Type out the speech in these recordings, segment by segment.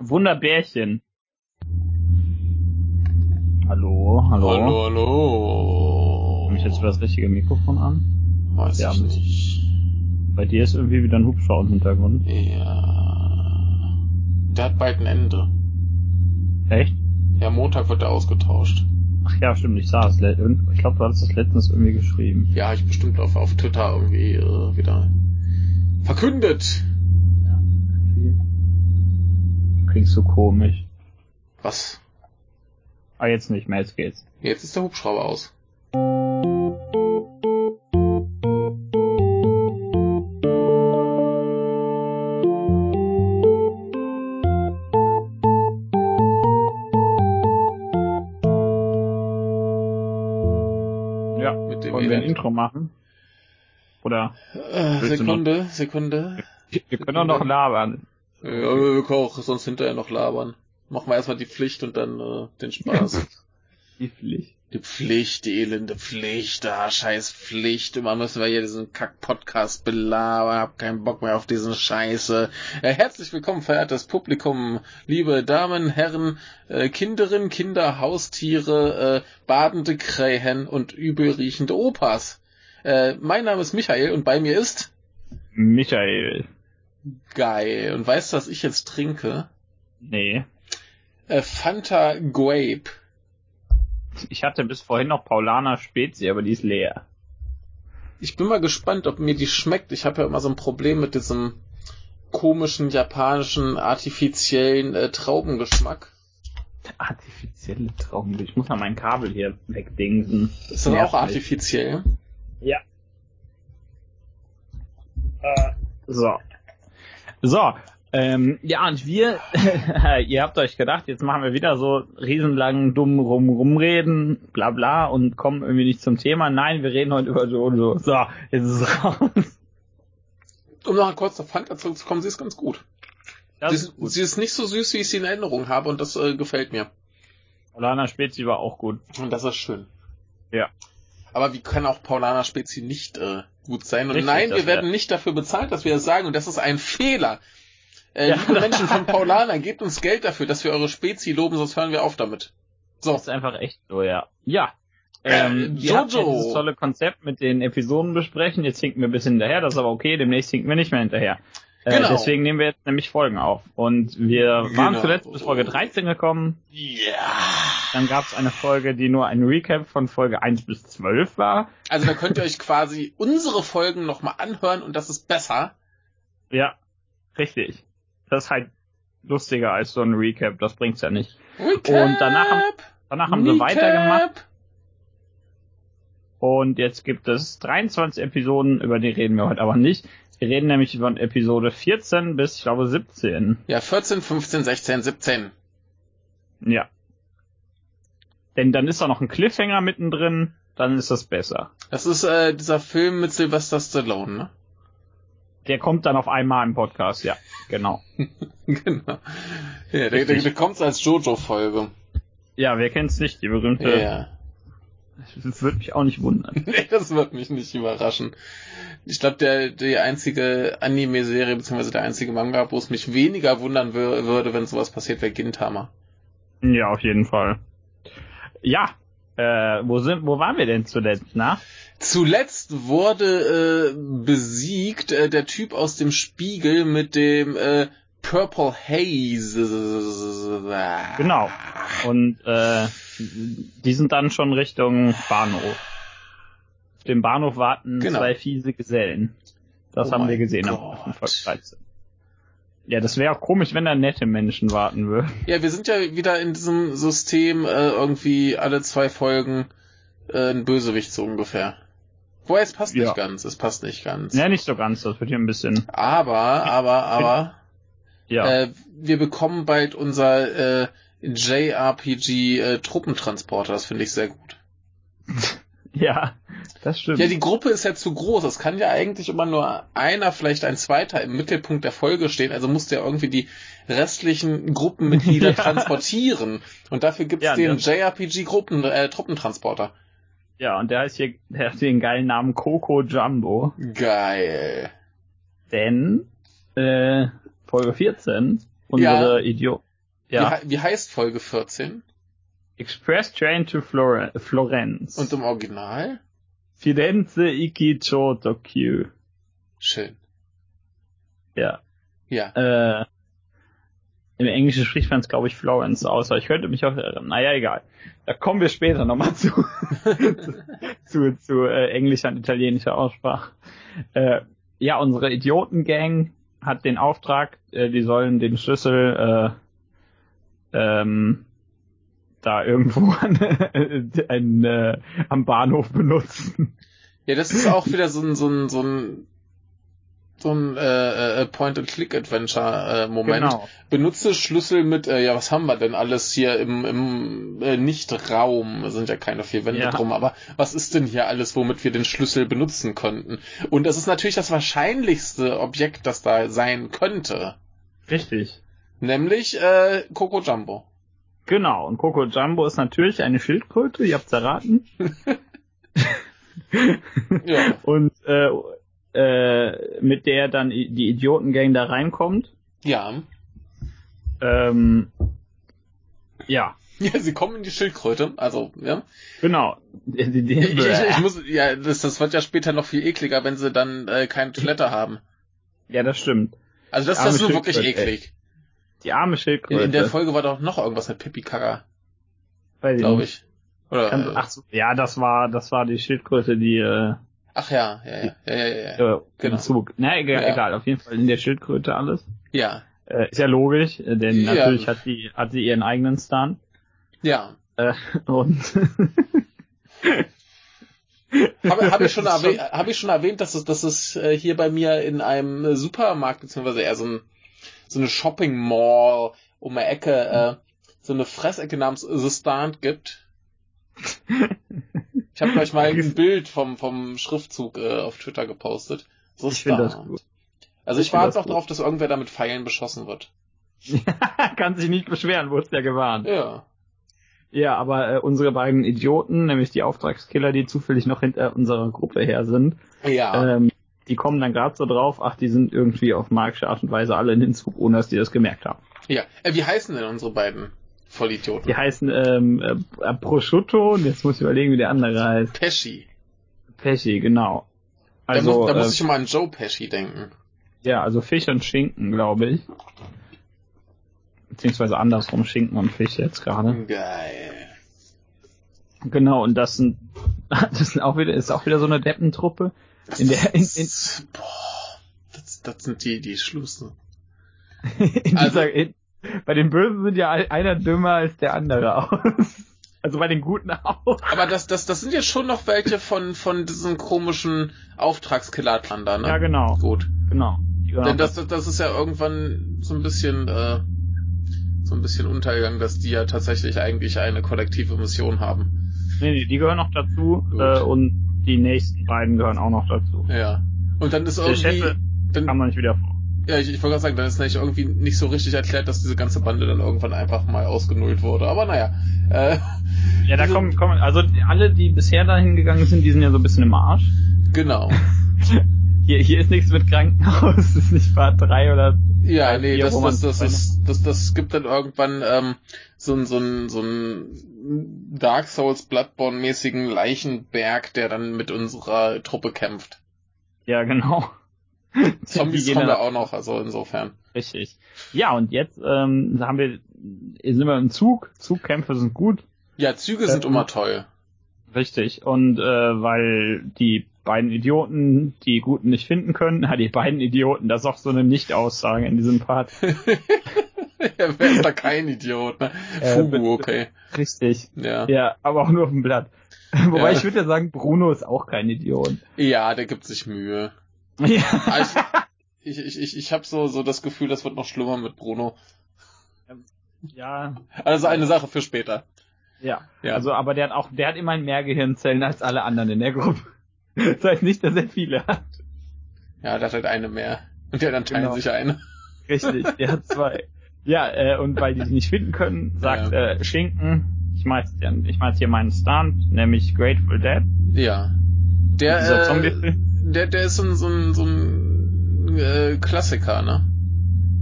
Wunderbärchen. Hallo, hallo. Hallo, hallo. Komme ich jetzt für das richtige Mikrofon an? Weiß Ja, ich nicht. Bei dir ist irgendwie wieder ein Hubschrauber im Hintergrund. Ja. Der hat bald ein Ende. Echt? Ja, Montag wird er ausgetauscht. Ach ja, stimmt, ich sah es. Ich glaube, du hattest das letztens irgendwie geschrieben. Ja, ich bestimmt auf, auf Twitter irgendwie äh, wieder verkündet. Klingst du komisch. Was? Ah, jetzt nicht mehr, jetzt geht's. Jetzt ist der Hubschrauber aus. Ja, Mit dem wollen wir ein. Intro machen? Oder? Äh, Sekunde, Sekunde. Wir können auch noch labern. Ja, wir können auch sonst hinterher noch labern. Machen wir erstmal die Pflicht und dann äh, den Spaß. Die Pflicht. Die Pflicht, die elende Pflicht, ah, scheiß Pflicht. Immer müssen wir hier diesen Kack-Podcast belabern, hab keinen Bock mehr auf diesen Scheiße. Äh, herzlich willkommen, verehrtes Publikum, liebe Damen, Herren, äh, Kinderinnen, Kinder, Haustiere, äh, badende Krähen und übelriechende Opas. Äh, mein Name ist Michael und bei mir ist Michael. Geil. Und weißt du, was ich jetzt trinke? Nee. Äh, Fanta Grape. Ich hatte bis vorhin noch Paulaner Spezi, aber die ist leer. Ich bin mal gespannt, ob mir die schmeckt. Ich habe ja immer so ein Problem mit diesem komischen japanischen artifiziellen äh, Traubengeschmack. Artifizielle Traum. Ich muss mal mein Kabel hier wegdingsen. Ist das auch artifiziell? Ja. Äh, so. So. Ähm, ja, und wir, ihr habt euch gedacht, jetzt machen wir wieder so riesenlang dumm rum rumreden, bla bla, und kommen irgendwie nicht zum Thema. Nein, wir reden heute über Jojo. So, jetzt ist es raus. Um noch kurz auf Fanta zurückzukommen, sie ist ganz gut. Sie, ist gut. sie ist nicht so süß, wie ich sie in Erinnerung habe und das äh, gefällt mir. Paulaner Spezi war auch gut. Und das ist schön. Ja. Aber wie kann auch Paulaner Spezi nicht äh, gut sein? Und Richtig, nein, das wir werden nicht dafür bezahlt, dass wir es sagen. Und das ist ein Fehler. Äh, Ja. Liebe Menschen von Paulaner, gebt uns Geld dafür, dass wir eure Spezi loben, sonst hören wir auf damit. So. Das ist einfach echt so, ja. Ja. Äh, Ähm, wir ja Jojo. dieses tolle Konzept mit den Episoden besprechen. Jetzt hinken wir ein bisschen hinterher, das ist aber okay. Demnächst hinken wir nicht mehr hinterher. Äh, Genau. Deswegen nehmen wir jetzt nämlich Folgen auf. Und wir waren Genau. zuletzt bis Folge 13 gekommen. Ja. Dann gab es eine Folge, die nur ein Recap von Folge 1 bis 12 war. Also da könnt ihr euch quasi unsere Folgen nochmal anhören und das ist besser. Ja, richtig. Das ist halt lustiger als so ein Recap. Das bringt's ja nicht. Recap, Und danach haben- Danach haben sie Recap. weitergemacht. Und jetzt gibt es 23 Episoden, über die reden wir heute aber nicht. Wir reden nämlich über Episode 14 bis, ich glaube, 17. Ja, 14, 15, 16, 17. Ja. Denn dann ist da noch ein Cliffhanger mittendrin, dann ist das besser. Das ist äh, dieser Film mit Sylvester Stallone, ne? Der kommt dann auf einmal im Podcast, ja, genau. genau. Ja, der, der, der kommt als Jojo-Folge. Ja, wer kennt's nicht, die berühmte. Ja. Das würde mich auch nicht wundern. Nee, das wird mich nicht überraschen. Ich glaube, der die einzige Anime-Serie, beziehungsweise der einzige Manga, wo es mich weniger wundern wür würde, wenn sowas passiert, wäre Gintama. Ja, auf jeden Fall. Ja, äh, wo sind, wo waren wir denn zuletzt, na? Zuletzt wurde äh, besiegt äh, der Typ aus dem Spiegel mit dem äh, Purple Haze. Genau. Und äh, die sind dann schon Richtung Bahnhof. Auf dem Bahnhof warten Genau. zwei fiese Gesellen. Das Oh haben wir gesehen am Gott. Anfang Folge 13. Ja, das wäre auch komisch, wenn da nette Menschen warten würden. Ja, wir sind ja wieder in diesem System äh, irgendwie alle zwei Folgen äh, ein Bösewicht so ungefähr. Wobei es passt Ja. nicht ganz, es passt nicht ganz. Ja, nicht so ganz, das wird hier ein bisschen. Aber, aber, aber, Ja. äh, wir bekommen bald unser äh, JRPG äh, Truppentransporter, das finde ich sehr gut. ja, das stimmt. Ja, die Gruppe ist ja zu groß. Es kann ja eigentlich immer nur einer, vielleicht ein zweiter im Mittelpunkt der Folge stehen. Also muss der irgendwie die restlichen Gruppenmitglieder Ja. transportieren. Und dafür gibt's Ja, den das- JRPG Gruppen, äh, Truppentransporter. ja, und der heißt hier, der hat den geilen Namen Coco Jumbo. Geil. Denn, äh, Folge 14, unsere Ja. Idiot, Ja. Wie, wie heißt Folge 14? Express Train to Flore Florenz. Und im Original? Firenze Ikicho Tokyo. Schön. Ja. Ja. Äh, Im Englischen spricht man es, glaube ich, Florence aus, aber ich könnte mich auch erinnern. Naja, egal. Da kommen wir später nochmal zu, zu, zu äh, englischer und italienischer Aussprache. Äh, ja, unsere Idiotengang hat den Auftrag, äh, die sollen den Schlüssel äh, ähm, da irgendwo an, ein, äh, am Bahnhof benutzen. Ja, das ist auch wieder so ein, so ein, so ein so ein äh, äh, Point-and-Click-Adventure-Moment. Genau. Benutze Schlüssel mit, äh, ja, was haben wir denn alles hier im, im äh, Nicht-Raum? Es sind ja keine vier Wände ja. drum, aber was ist denn hier alles, womit wir den Schlüssel benutzen könnten? Und das ist natürlich das wahrscheinlichste Objekt, das da sein könnte. Richtig. Nämlich äh, Coco Jumbo. Genau, und Coco Jumbo ist natürlich eine Schildkröte, ihr habt's erraten. ja. Und äh, äh, mit der dann die Idiotengang da reinkommt. Ja. Ähm, ja. Ja, sie kommen in die Schildkröte, also, ja. Genau. Ich, ich, ich, muss, ja, das, das wird ja später noch viel ekliger, wenn sie dann äh, keine Toilette haben. Ja, das stimmt. Also das, das ist nur wirklich eklig. Die arme Schildkröte. In, in, der Folge war doch noch irgendwas mit Pippi Kaka. Glaube ich. Oder, Kann, ach so, ja, das war, das war die Schildkröte, die, äh, Ach ja, ja, ja, ja, ja, ja. Äh, genau. Zug. Na, egal, ja. egal, auf jeden Fall in der Schildkröte alles. Ja. Äh, ist ja logisch, äh, denn ja. natürlich hat sie, hat sie ihren eigenen Stunt. Ja. Äh, und Habe hab ich, schon erwähnt, hab ich schon erwähnt, dass es, dass es äh, hier bei mir in einem Supermarkt, beziehungsweise eher so, ein, so eine Shopping Mall um eine Ecke, äh, so eine Fressecke namens The Stand gibt. Ich habe euch mal ein Bild vom, vom Schriftzug äh, auf Twitter gepostet. So ich finde das gut. Also ich, ich warte noch darauf, dass irgendwer da mit Pfeilen beschossen wird. Kann sich nicht beschweren, wurde ja gewarnt. Ja. Ja, aber äh, unsere beiden Idioten, nämlich die Auftragskiller, die zufällig noch hinter unserer Gruppe her sind, ja. ähm, die kommen dann gerade so drauf, ach, die sind irgendwie auf magische Art und Weise alle in den Zug, ohne dass die das gemerkt haben. Ja, äh, wie heißen denn unsere beiden? Vollidioten. Die heißen ähm, äh, Prosciutto und jetzt muss ich überlegen, wie der andere heißt. Pesci. Pesci, genau. Also, da muss, da muss äh, ich schon mal an Joe Pesci denken. Ja, also Fisch und Schinken, glaube ich. Beziehungsweise andersrum Schinken und Fisch jetzt gerade. Geil. Genau, und das sind, das sind auch wieder, ist auch wieder so eine Deppentruppe. In der, in, in, boah, das, das sind die, die Schlusse. in also, dieser, in, bei den Bösen sind ja einer dümmer als der andere aus. Also bei den Guten auch. Aber das, das, das sind jetzt schon noch welche von, von diesen komischen Auftragskiller-Plan da, ne? Ja, genau. Gut. Genau. genau. Denn das, das ist ja irgendwann so ein bisschen, äh, so ein bisschen untergegangen, dass die ja tatsächlich eigentlich eine kollektive Mission haben. Nee, nee, die gehören noch dazu, äh, und die nächsten beiden gehören auch noch dazu. Ja. Und dann ist irgendwie, Der Chef dann, kam man nicht wieder vor. Ja, ich, ich wollte gerade sagen, dann ist nämlich irgendwie nicht so richtig erklärt, dass diese ganze Bande dann irgendwann einfach mal ausgenullt wurde. Aber naja. Äh, ja, da kommen, kommen, also alle, die bisher dahin gegangen sind, die sind ja so ein bisschen im Arsch. Genau. hier, hier ist nichts mit Krankenhaus, das ist nicht Part 3 oder ja, nee, das, das, das, ist, das, das gibt dann irgendwann ähm, so ein so ein so ein Dark Souls Bloodborne-mäßigen Leichenberg, der dann mit unserer Truppe kämpft. Ja, genau. Zombies kommen da auch noch, also insofern. Richtig. Ja, und jetzt ähm, haben wir, sind wir im Zug. Zugkämpfe sind gut. Ja, Züge sind ähm, immer toll. Richtig. Und äh, weil die beiden Idioten die Guten nicht finden können, ja, die beiden Idioten, das ist auch so eine Nicht-Aussage in diesem Part. wer ist da kein Idiot, ne? Äh, Fugu, okay. Richtig. Ja. Ja, aber auch nur auf dem Blatt. Wobei ja. ich würde ja sagen, Bruno ist auch kein Idiot. Ja, der gibt sich Mühe. Ja. Also, ich, ich, ich, ich habe so, so das Gefühl, das wird noch schlimmer mit Bruno. Ja. Also eine Sache für später. Ja. ja. Also, aber der hat auch, der hat immerhin mehr Gehirnzellen als alle anderen in der Gruppe. Das heißt nicht, dass er viele hat. Ja, der hat halt eine mehr. Und der dann teilen genau. sich eine. Richtig, der hat zwei. Ja, äh, und weil die sich nicht finden können, sagt ja. äh, Schinken, ich mach, ich mach hier meinen Stunt, nämlich Grateful Dead. Ja. Der, äh, der, der ist so ein, so ein, so ein äh, Klassiker, ne?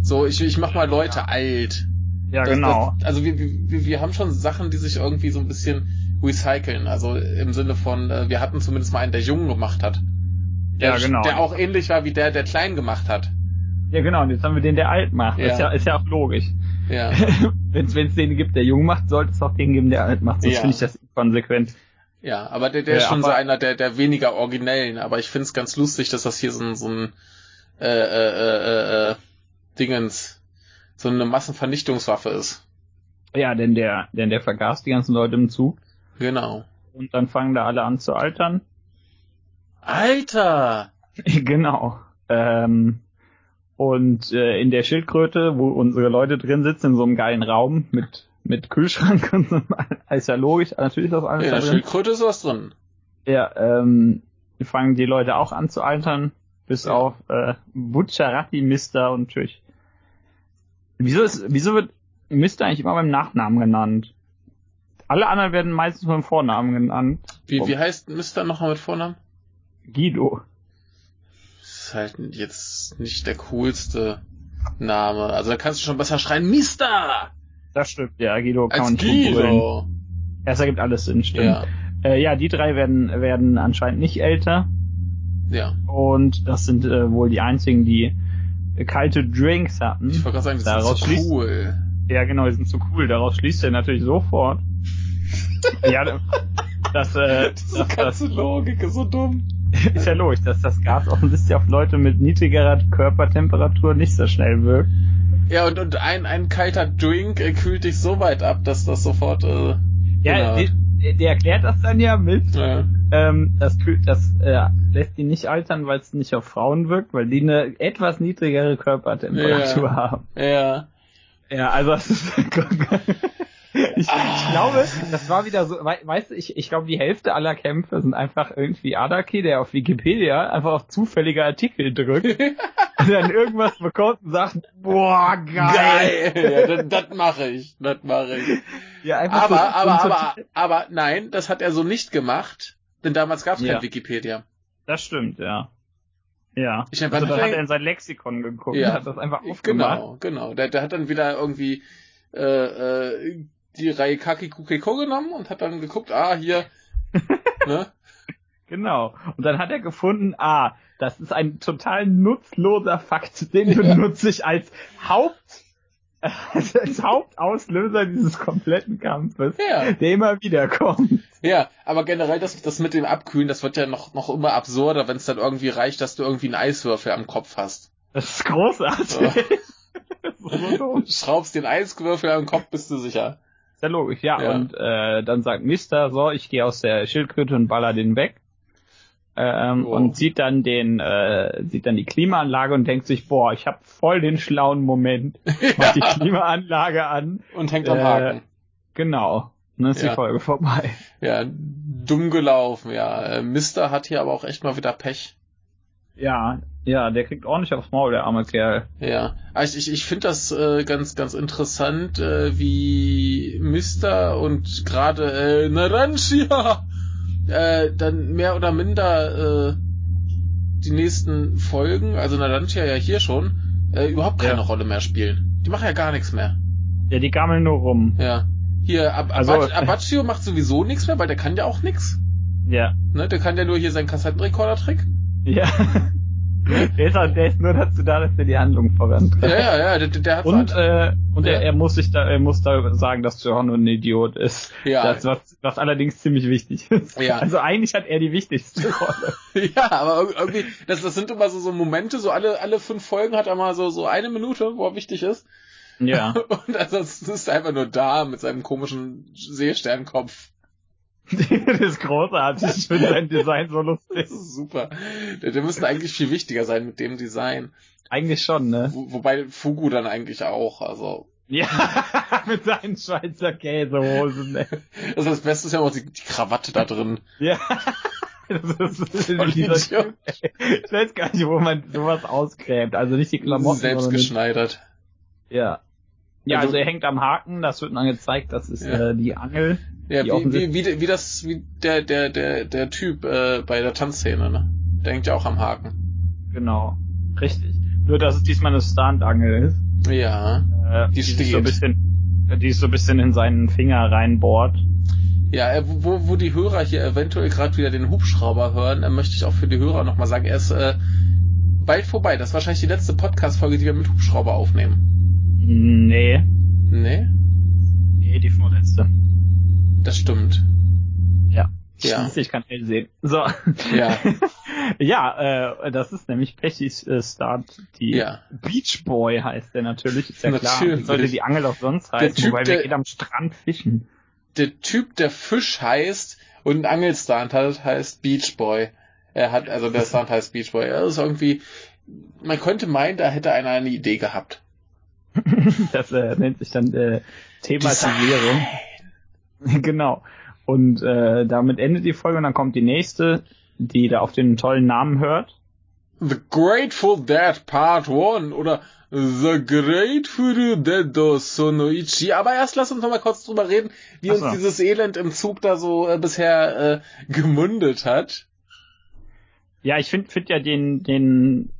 So, ich, ich mach mal Leute ja. alt. Ja, Das- genau. Das, also wir, wir, wir haben schon Sachen, die sich irgendwie so ein bisschen recyceln. Also im Sinne von, äh, wir hatten zumindest mal einen, der Jung gemacht hat. Der, Ja, genau. Der auch ähnlich war wie der, der Klein gemacht hat. Ja, genau. Und jetzt haben wir den, der alt macht. Ja. Ist, ja, ist ja auch logisch. Ja. wenn es den gibt, der jung macht, sollte es auch den geben, der alt macht. Sonst Ja. finde ich das konsequent. Ja, aber der, der Ja, ist schon so einer der, der weniger originellen. Aber ich find's ganz lustig, dass das hier so ein, so ein äh, äh, äh, äh, Dingens, so eine Massenvernichtungswaffe ist. Ja, denn der, denn der vergaß die ganzen Leute im Zug. Genau. Und dann fangen da alle an zu altern. Alter! genau. Ähm, und äh, in der Schildkröte, wo unsere Leute drin sitzen, in so einem geilen Raum mit mit Kühlschrank und so, ist ja logisch, natürlich ist das alles Ja, in da der drin. Schildkröte ist was drin. Ja, ähm, fangen die Leute auch an zu altern, bis Ja. auf äh, Bucciarati, Mister und Tschüch. Wieso ist, wieso wird Mister eigentlich immer beim Nachnamen genannt? Alle anderen werden meistens beim Vornamen genannt. Wie, wie heißt Mister nochmal mit Vornamen? Guido. ist halt jetzt nicht der coolste Name. Also da kannst du schon besser schreien, Mister! Das stimmt, ja, Guido kann man Als brüllen. Guido. Das ergibt alles Sinn, stimmt. Ja, Äh, ja, die drei werden, werden anscheinend nicht älter. ja. Und das sind äh, wohl die einzigen, die äh, kalte Drinks hatten. Ich wollte gerade sagen, Daraus ist so schließt- cool. Ja, genau, die sind so cool. Daraus schließt er natürlich sofort. ja, das, äh, Diese das, das ganze Logik ist so dumm. ist ja logisch, dass das Gas offensichtlich auf Leute mit niedrigerer Körpertemperatur nicht so schnell wirkt. Ja, und, und ein, ein kalter Drink äh, kühlt dich so weit ab, dass das sofort, äh, Ja, genau. der, der erklärt das dann ja mit, ja. ähm, das, kühlt- das äh, lässt die nicht altern, weil es nicht auf Frauen wirkt, weil die eine etwas niedrigere Körpertemperatur Ja. haben. ja. Ja, also das ist ich, ich Ah. glaube, das war wieder so, wei- weißt du, ich, ich glaube, die Hälfte aller Kämpfe sind einfach irgendwie Adaki, der auf Wikipedia einfach auf zufällige Artikel drückt und dann irgendwas bekommt und sagt, boah, geil. Geil! ja, das, das mache ich. Das mache ich. Ja, einfach Aber, so, aber, aber, aber, nein, das hat er so nicht gemacht, denn damals gab es Ja. kein Wikipedia. Das stimmt, ja. Ja. Ich also dann hat hat er- in sein Lexikon geguckt Ja. und hat das einfach aufgemacht. Genau, genau. Der, der hat dann wieder irgendwie äh, äh, die Reihe Kaki Kukeko genommen und hat dann geguckt, ah, hier, ne? Genau. Und dann hat er gefunden, ah, das ist ein total nutzloser Fakt, den benutze ich als Haupt, als Hauptauslöser dieses kompletten Kampfes, Ja. der immer wieder kommt. Ja, aber generell das, das mit dem Abkühlen, das wird ja noch, noch immer absurder, wenn es dann irgendwie reicht, dass du irgendwie einen Eiswürfel am Kopf hast. Das ist großartig. so dumm. Schraubst den Eiswürfel am Kopf, bist du sicher. Ist ja logisch, ja. Ja. Und äh, dann sagt Mister, so, ich gehe aus der Schildkröte und baller den weg. Ähm, Oh. Und sieht dann den, äh, sieht dann die Klimaanlage und denkt sich, boah, ich habe voll den schlauen Moment. Macht die Klimaanlage an. Und hängt am Äh, Haken. Genau. Dann ist Ja. die Folge vorbei. Ja, dumm gelaufen, ja. Äh, Mister hat hier aber auch echt mal wieder Pech. Ja, ja, der kriegt ordentlich aufs Maul, der arme Kerl. Ja, also ich, ich finde das äh, ganz, ganz interessant, äh, wie Mister und gerade äh, Naranjia äh, dann mehr oder minder äh, die nächsten Folgen, also Naranjia ja hier schon, äh, überhaupt keine Ja. Rolle mehr spielen. Die machen ja gar nichts mehr. Ja, die gammeln nur rum. Ja. Hier, Ab Also- Abac- Abaccio macht sowieso nichts mehr, weil der kann ja auch nichts. Ja. Ne? Der kann ja nur hier seinen Kassettenrekorder-Trick. Ja. der, ist, halt- der ist nur dazu da, dass er die Handlung vorantreibt. Ja, ja, ja, der, der hat Und, äh, und Ja. er, er muss sich da, er muss da sagen, dass Giorno ein Idiot ist. Ja. Das, was, was allerdings ziemlich wichtig ist. Ja. Also eigentlich hat er die wichtigste Rolle. Ja, aber ir- irgendwie, das, das sind immer so, so Momente, so alle, alle fünf Folgen hat er mal so, so eine Minute, wo er wichtig ist. ja. Und ansonsten ist er einfach nur da mit seinem komischen Seesternkopf. das ist großartig. Ich finde sein Design so lustig. Das ist super. Der, der müsste eigentlich viel wichtiger sein mit dem Design. Eigentlich schon, ne? Wo, wobei Fugu dann eigentlich auch, also. Ja, mit seinen Schweizer Käsehosen. Ne? Das, ist das Beste ist ja auch die, die Krawatte da drin. Ja. Das ist Voll dieser. Ich weiß gar nicht, wo man sowas ausgräbt. Also nicht die Klamotten. Selbst geschneidert. Ja. Ja, Also- also er hängt am Haken, das wird dann gezeigt, das ist Ja. äh, die Angel. Ja, Die wie, wie, wie, wie das, wie der, der, der, der Typ äh, bei der Tanzszene, ne? Der hängt ja auch am Haken. Genau. Richtig. Nur, dass es diesmal eine Stunt-Angel ist. Ja. Äh, Die sich steht. so ein bisschen, Die ist so ein bisschen in seinen Finger reinbohrt. Ja, äh, wo, wo die Hörer hier eventuell gerade wieder den Hubschrauber hören, äh, möchte ich auch für die Hörer nochmal sagen, er ist äh, bald vorbei. Das ist wahrscheinlich die letzte Podcast-Folge, die wir mit Hubschrauber aufnehmen. Nee. Nee? Nee, die vorletzte. Das stimmt. Ja. Ja. Ich kann hell sehen. So. Ja. ja, äh, das ist nämlich Pechis äh, Start. Die Ja. Beach Boy heißt der natürlich, ist ja klar. Natürlich. Wie sollte die Angel auch sonst heißen, Typ, wobei der- wir geht am Strand fischen. Der Typ, der Fisch heißt und einen Angelstand hat, heißt Beach Boy. Er hat, also der Stand heißt Beach Boy. Das ist irgendwie, man könnte meinen, da hätte einer eine Idee gehabt. Das äh, nennt sich dann äh, Thematisierung. genau. Und äh, damit endet die Folge und dann kommt die nächste, die da auf den tollen Namen hört. The Grateful Dead Part 1 oder The Grateful Dead do Sonoichi. Aber erst lass uns noch mal kurz drüber reden, wie Ach uns so. dieses Elend im Zug da so äh, bisher äh, gemundet hat. Ja, ich finde find ja den, den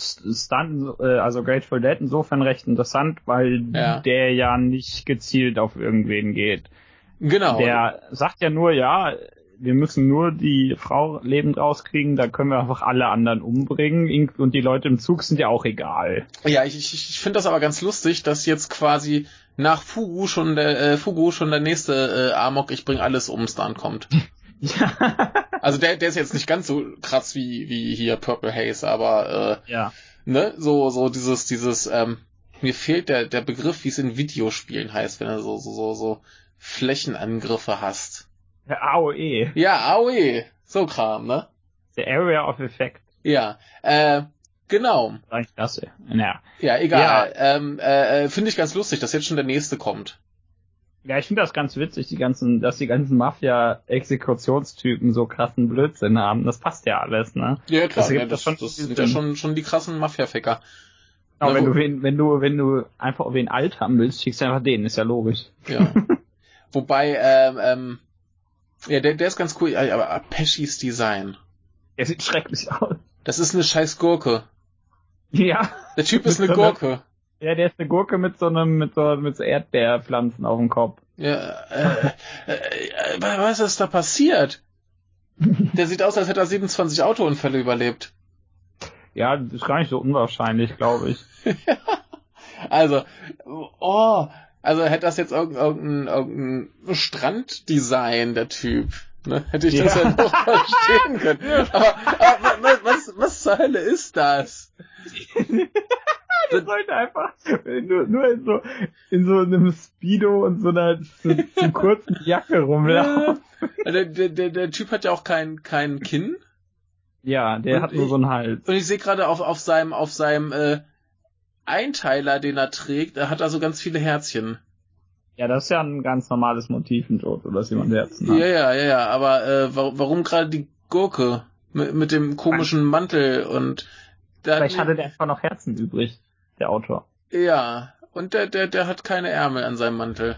Stunt, äh, also Grateful Dead insofern recht interessant, weil Ja. der ja nicht gezielt auf irgendwen geht. Genau. Der sagt ja nur, ja, wir müssen nur die Frau lebend rauskriegen, da können wir einfach alle anderen umbringen und die Leute im Zug sind ja auch egal. Ja, ich, ich, ich finde das aber ganz lustig, dass jetzt quasi nach Fugu schon der äh, Fugu schon der nächste äh, Amok, ich bring alles um Stunt kommt. Ja. Also der, der ist jetzt nicht ganz so krass wie, wie hier Purple Haze, aber ja. äh, ne, so, so dieses, dieses, ähm, mir fehlt der, der Begriff, wie es in Videospielen heißt, wenn du so, so, so, so Flächenangriffe hast. Der AOE, Ja, aue, so Kram, ne? der Area of Effect. Ja, äh, genau. Das, ja. Ja, egal. Ähm, äh, äh, finde ich ganz lustig, dass jetzt schon der nächste kommt. Ja, ich finde das ganz witzig, die ganzen, dass die ganzen Mafia-Exekutionstypen so krassen Blödsinn haben. Das passt ja alles, ne? Ja, klar, Das ja, das das, schon das sind ja schon, schon die krassen Mafia-Ficker. Genau, Na, wenn du wen, wenn du, wenn du einfach wen alt haben willst, schickst du einfach den, ist ja logisch. Ja. Wobei, ähm, ähm, ja, der, der ist ganz cool, aber Peschis Design. Der sieht schrecklich aus. Das ist eine scheiß Gurke. Ja. Der Typ ist eine Gurke. Ja, der ist eine Gurke mit so einem, mit so, mit so Erdbeerpflanzen auf dem Kopf. Ja, äh, äh, äh, was ist da passiert? Der sieht aus, als hätte er 27 Autounfälle überlebt. Ja, das ist gar nicht so unwahrscheinlich, glaube ich. Also, oh, also hätte das jetzt irgendein, irgendein, Stranddesign, der Typ. Ne? Hätte ich das Ja. ja noch verstehen können. Aber, aber was, was, was zur Hölle ist das? Der sollte einfach nur, nur in so, in so einem Speedo und so einer zu, zu kurzen Jacke rumlaufen. Der, der, der, der Typ hat ja auch kein, kein Kinn. Ja, der Und hat nur ich- so einen Hals. Und ich sehe gerade auf, auf seinem, auf seinem äh, Einteiler, den er trägt, er hat da so ganz viele Herzchen. Ja, das ist ja ein ganz normales Motiv in Jojo, dass jemand Herzen hat. Ja, ja, ja, ja, aber äh, warum, warum gerade die Gurke mit, mit dem komischen Mantel und hat Vielleicht hatte der einfach noch Herzen übrig, der Autor. Ja, und der, der, der hat keine Ärmel an seinem Mantel.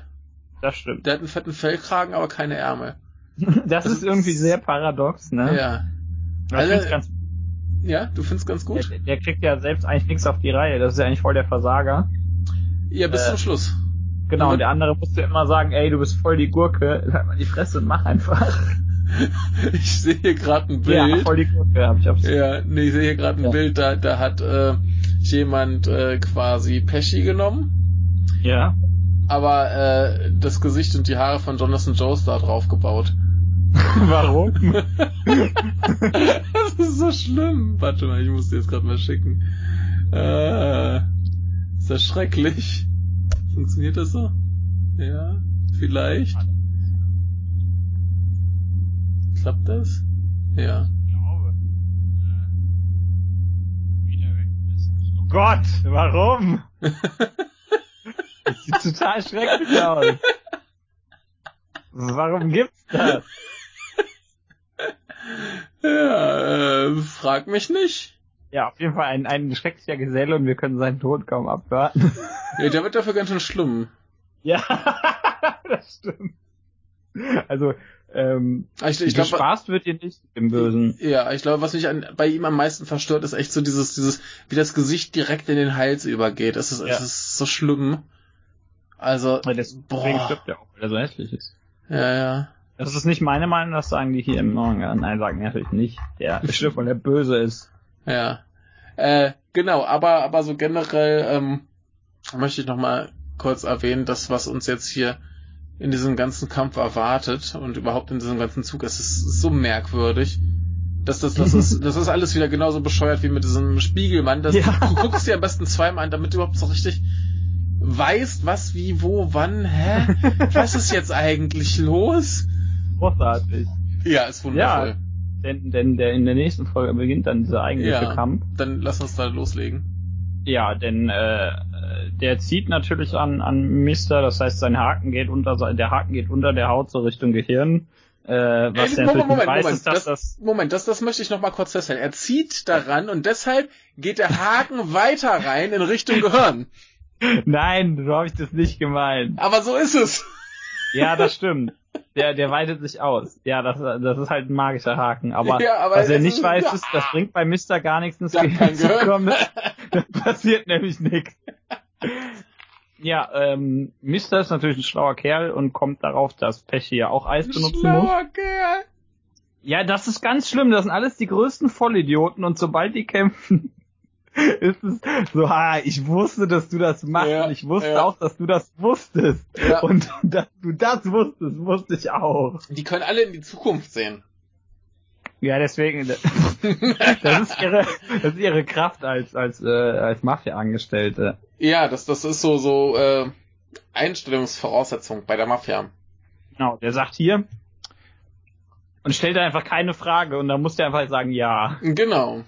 Das stimmt. Der hat einen fetten Fellkragen, aber keine Ärmel. Das ist irgendwie sehr paradox, ne? Ja. Also- ich ganz, Ja, du findest ganz gut? der, der kriegt ja selbst eigentlich nichts auf die Reihe. Das ist ja eigentlich voll der Versager. Ja, bis äh, zum Schluss. Genau, Mhm. und der andere musste immer sagen, ey, du bist voll die Gurke, halt mal die Fresse und mach einfach. Ich sehe hier gerade ein Ja, Bild. voll die Gurke, hab ich aufs Ja, nee, ich sehe hier gerade ein Ja. Bild, da, da hat äh, jemand äh, quasi Pesci genommen, Ja. aber äh, das Gesicht und die Haare von Jonathan Joes da drauf gebaut. Warum? das ist so schlimm. Warte mal, ich muss dir jetzt gerade mal schicken. Äh, ist das schrecklich? Funktioniert das so? Ja, vielleicht. Klappt das? Ja. Gott, warum? Das sieht total schrecklich aus. Warum gibt's das? Ja, äh, frag mich nicht. Ja, auf jeden Fall ein, ein schrecklicher Geselle und wir können seinen Tod kaum abwarten. Ja, der wird dafür ganz schön schlimm. Ja, das stimmt. Also, ähm, Ich, ich glaube, gespaßt wird ihr nicht im Bösen. ja, ich glaube, was mich an, bei ihm am meisten verstört, ist echt so dieses, dieses, wie das Gesicht direkt in den Hals übergeht. Das ist, Ja. das ist so schlimm. Also, Weil deswegen boah. stirbt er auch, weil er so hässlich ist. Ja, ja. Das ist nicht meine Meinung, das sagen die hier im Manga. Nein, sagen die natürlich nicht. Der stirbt, weil er böse ist. Ja. Äh, genau, aber, aber so generell ähm, möchte ich nochmal kurz erwähnen, das, was uns jetzt hier in diesem ganzen Kampf erwartet und überhaupt in diesem ganzen Zug, es ist so merkwürdig. dass das, das, ist, das ist alles wieder genauso bescheuert wie mit diesem Spiegelmann. Das, Ja. Du guckst dir am besten zweimal an, damit du überhaupt so richtig weißt, was, wie, wo, wann, hä? Was ist jetzt eigentlich los? Großartig. Ja, ist wundervoll. Denn, denn der, in der nächsten Folge beginnt dann dieser eigentliche Ja. Kampf. Dann lass uns da loslegen. Ja, denn äh, der zieht natürlich an, an Mister, das heißt sein Haken geht unter der Haken geht unter der Haut so Richtung Gehirn. Äh, was Äh, er natürlich nicht weiß, ist, dass das, das Moment, das, das möchte ich noch mal kurz feststellen. Er zieht daran und deshalb geht der Haken weiter rein in Richtung Gehirn. Nein, so habe ich das nicht gemeint. Aber so ist es. Ja, das stimmt. Der, der weitet sich aus. Ja, das, das ist halt ein magischer Haken. Aber, Ja, aber was er nicht ist- weiß, ja. ist, das bringt bei Mister gar nichts ins Gehirn zu kommen. Da passiert nämlich nichts. Ja, ähm, Mister ist natürlich ein schlauer Kerl und kommt darauf, dass Pesci ja auch Eis benutzen muss. Schlauer Kerl. Ja, das ist ganz schlimm. Das sind alles die größten Vollidioten und sobald die kämpfen, ist es so, ah, ich wusste, dass du das machst Ja, und ich wusste ja. auch, dass du das wusstest. Ja. Und dass du das wusstest, wusste ich auch. Die können alle in die Zukunft sehen. Ja, deswegen, das ist ihre, das ist ihre Kraft als, als, äh, als Mafia-Angestellte. Ja, das, das ist so, so äh, Einstellungsvoraussetzung bei der Mafia. Genau, der sagt hier und stellt einfach keine Frage und dann muss der einfach sagen, ja. Genau.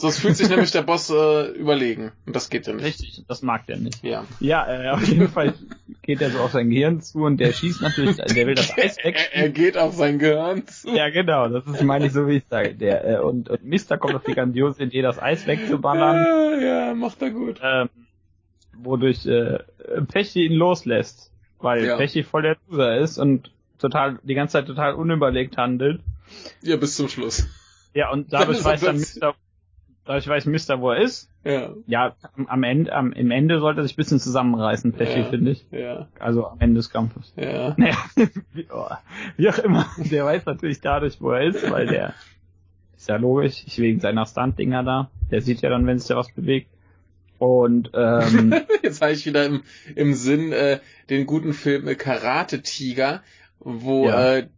Sonst fühlt sich nämlich der Boss äh, überlegen. Und das geht ja nicht. Richtig, das mag der nicht. Ja. Ja, äh, auf jeden Fall geht er so auf sein Gehirn zu und der schießt natürlich, der will das Eis weg. Er, er geht auf sein Gehirn zu. Ja, genau, das ist, meine ich, so wie ich sage. Der, äh, und, und Mister kommt auf die grandiose Idee, das Eis wegzuballern, Ja, ja, macht er gut. ähm, wodurch äh, Pesci ihn loslässt, weil Ja. Pesci voll der Loser ist und total die ganze Zeit total unüberlegt handelt. Ja, bis zum Schluss. Ja, und dadurch weiß dann Mister, dadurch weiß Mister, wo er ist. Ja, Ja, am, Ende, am, im Ende sollte er sich ein bisschen zusammenreißen, Pesci, Ja. finde ich. ja, Also am Ende des Kampfes. ja. Naja, wie, oh, wie auch immer, der weiß natürlich dadurch, wo er ist, weil der ist ja logisch, ich wegen seiner Stunt-Dinger da. Der sieht ja dann, wenn sich da was bewegt. Und ähm, Jetzt habe ich wieder im, im Sinn äh, den guten Film äh, Karate Tiger, wo Ja. äh,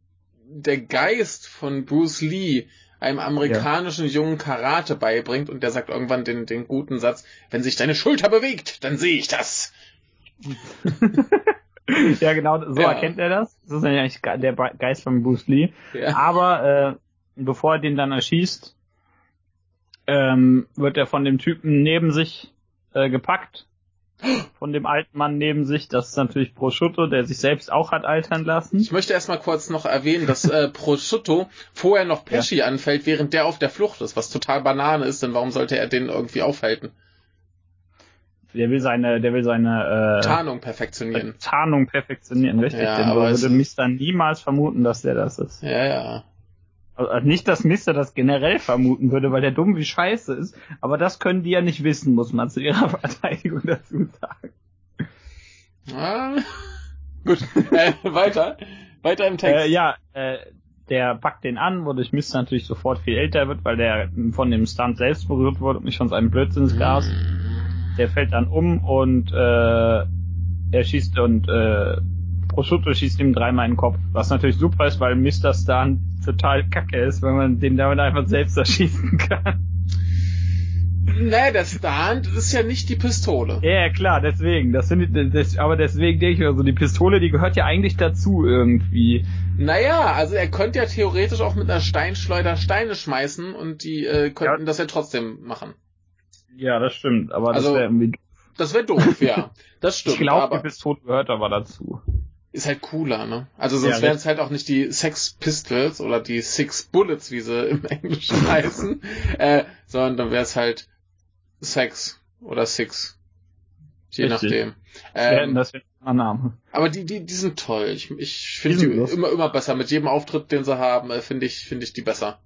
der Geist von Bruce Lee einem amerikanischen Jungen Karate beibringt und der sagt irgendwann den, den guten Satz, wenn sich deine Schulter bewegt, dann sehe ich das. ja genau, so Ja. erkennt er das. Das ist eigentlich ge- der Geist von Bruce Lee. Ja. Aber äh, bevor er den dann erschießt, ähm, wird er von dem Typen neben sich äh, gepackt. Von dem alten Mann neben sich. Das ist natürlich Prosciutto, der sich selbst auch hat altern lassen. Ich möchte erstmal kurz noch erwähnen, dass äh, Prosciutto vorher noch Pesci anfällt, während der auf der Flucht ist, was total Banane ist, denn warum sollte er den irgendwie aufhalten? Der will seine, der will seine äh, Tarnung perfektionieren. Tarnung perfektionieren, richtig. Ja, denn es würde ist- Mister niemals vermuten, dass der das ist. Ja, ja. Also nicht, dass Mister das generell vermuten würde, weil der dumm wie scheiße ist, aber das können die ja nicht wissen, muss man zu ihrer Verteidigung dazu sagen. Ah, gut, äh, weiter. Weiter im Text. Äh, ja, äh, der packt den an, wodurch Mister natürlich sofort viel älter wird, weil der von dem Stunt selbst berührt wurde und nicht von seinem Blödsinnsgas. Mm. Der fällt dann um und äh, er schießt und äh, Prosciutto schießt ihm dreimal in den Kopf. Was natürlich super ist, weil Mr. Stunt total kacke ist, wenn man den damit einfach selbst erschießen kann. Nee, der Stunt ist ja nicht die Pistole. Ja, klar, deswegen. Das ich, das, aber deswegen denke ich mir so, die Pistole, die gehört ja eigentlich dazu irgendwie. Naja, also er könnte ja theoretisch auch mit einer Steinschleuder Steine schmeißen und die äh, könnten Ja. das ja trotzdem machen. Ja, das stimmt, aber Also, das wäre irgendwie. Das wäre doof, ja. Das stimmt, Ich glaube, die Pistole gehört aber dazu. Ist halt cooler, ne? Also sonst Ja, wären es halt auch nicht die Sex Pistols oder die Six Bullets, wie sie im Englischen heißen, äh, sondern dann wäre es halt Sex oder Six. Je Richtig. nachdem. Wäre Ähm, das wär ein Name. aber die, die, die sind toll. Ich, ich Die finde die, lustig. immer, immer besser. Mit jedem Auftritt, den sie haben, äh, finde ich, finde ich die besser.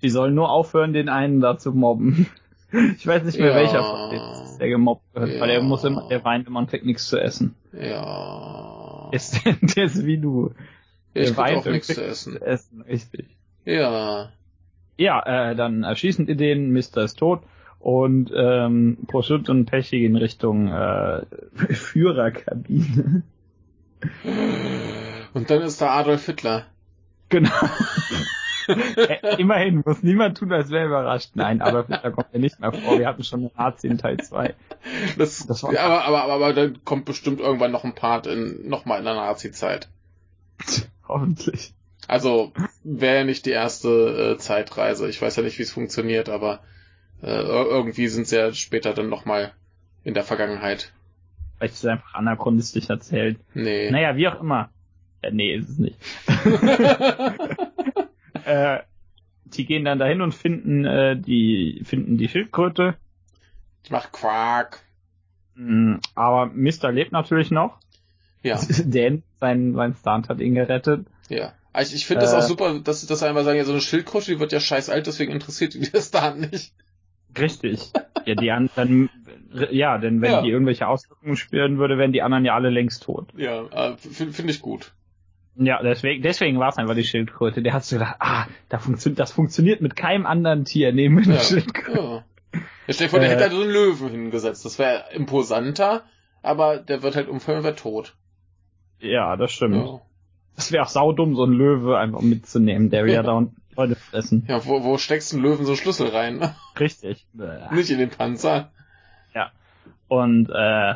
Die sollen nur aufhören, den einen da zu mobben. Ich weiß nicht mehr, welcher von denen. der gemobbt wird, ja. weil er muss immer, der weint immer und kriegt nichts zu essen. Ja. Ist, der ist wie du. Ich weint auch nichts zu essen. zu essen. Richtig. Ja. Ja, äh, dann erschießen die den, Mister ist tot und ähm, Prosciutto und Pesci in Richtung äh, Führerkabine. Und dann ist da Adolf Hitler. Genau. Äh, immerhin, muss niemand tun, als wäre überrascht. Nein, Adolf Hitler kommt ja nicht mehr vor. Wir hatten schon eine Nazi in Teil 2. Das, das ja, aber, aber, aber, aber dann kommt bestimmt irgendwann noch ein Part in, nochmal in der Nazi-Zeit. Hoffentlich. Also, wäre ja nicht die erste äh, Zeitreise. Ich weiß ja nicht, wie es funktioniert, aber äh, irgendwie sind sie ja später dann nochmal in der Vergangenheit. Vielleicht ist es einfach anachronistisch erzählt. Nee. Naja, wie auch immer. Äh, nee, ist es nicht. äh, die gehen dann dahin und finden äh, die finden die Schildkröte. Die macht Quark. Mm, aber Mister lebt natürlich noch. Ja. Denn sein, sein Stunt hat ihn gerettet. Ja. Also ich finde es äh, auch super, dass, dass einmal sagen, ja, so eine Schildkröte, die wird ja scheiß alt, deswegen interessiert die das da nicht. Richtig. Ja, die anderen, ja, denn wenn ja. die irgendwelche Auswirkungen spüren würde, wären die anderen ja alle längst tot. Ja, äh, finde find ich gut. Ja, deswegen, deswegen war es einfach die Schildkröte. Der hat so gedacht, ah, da funktio das funktioniert mit keinem anderen Tier neben der ja, Schildkröte. Ja. Ja, stell dir vor, der äh, hätte halt so einen Löwen hingesetzt. Das wäre imposanter, aber der wird halt umfallen und wird tot. Ja, das stimmt. Ja. Das wäre auch saudumm, so einen Löwe einfach mitzunehmen, der ja da und Leute fressen. Ja, wo, wo steckst du einen Löwen so Schlüssel rein? Richtig. Nicht in den Panzer. Ja. Und äh,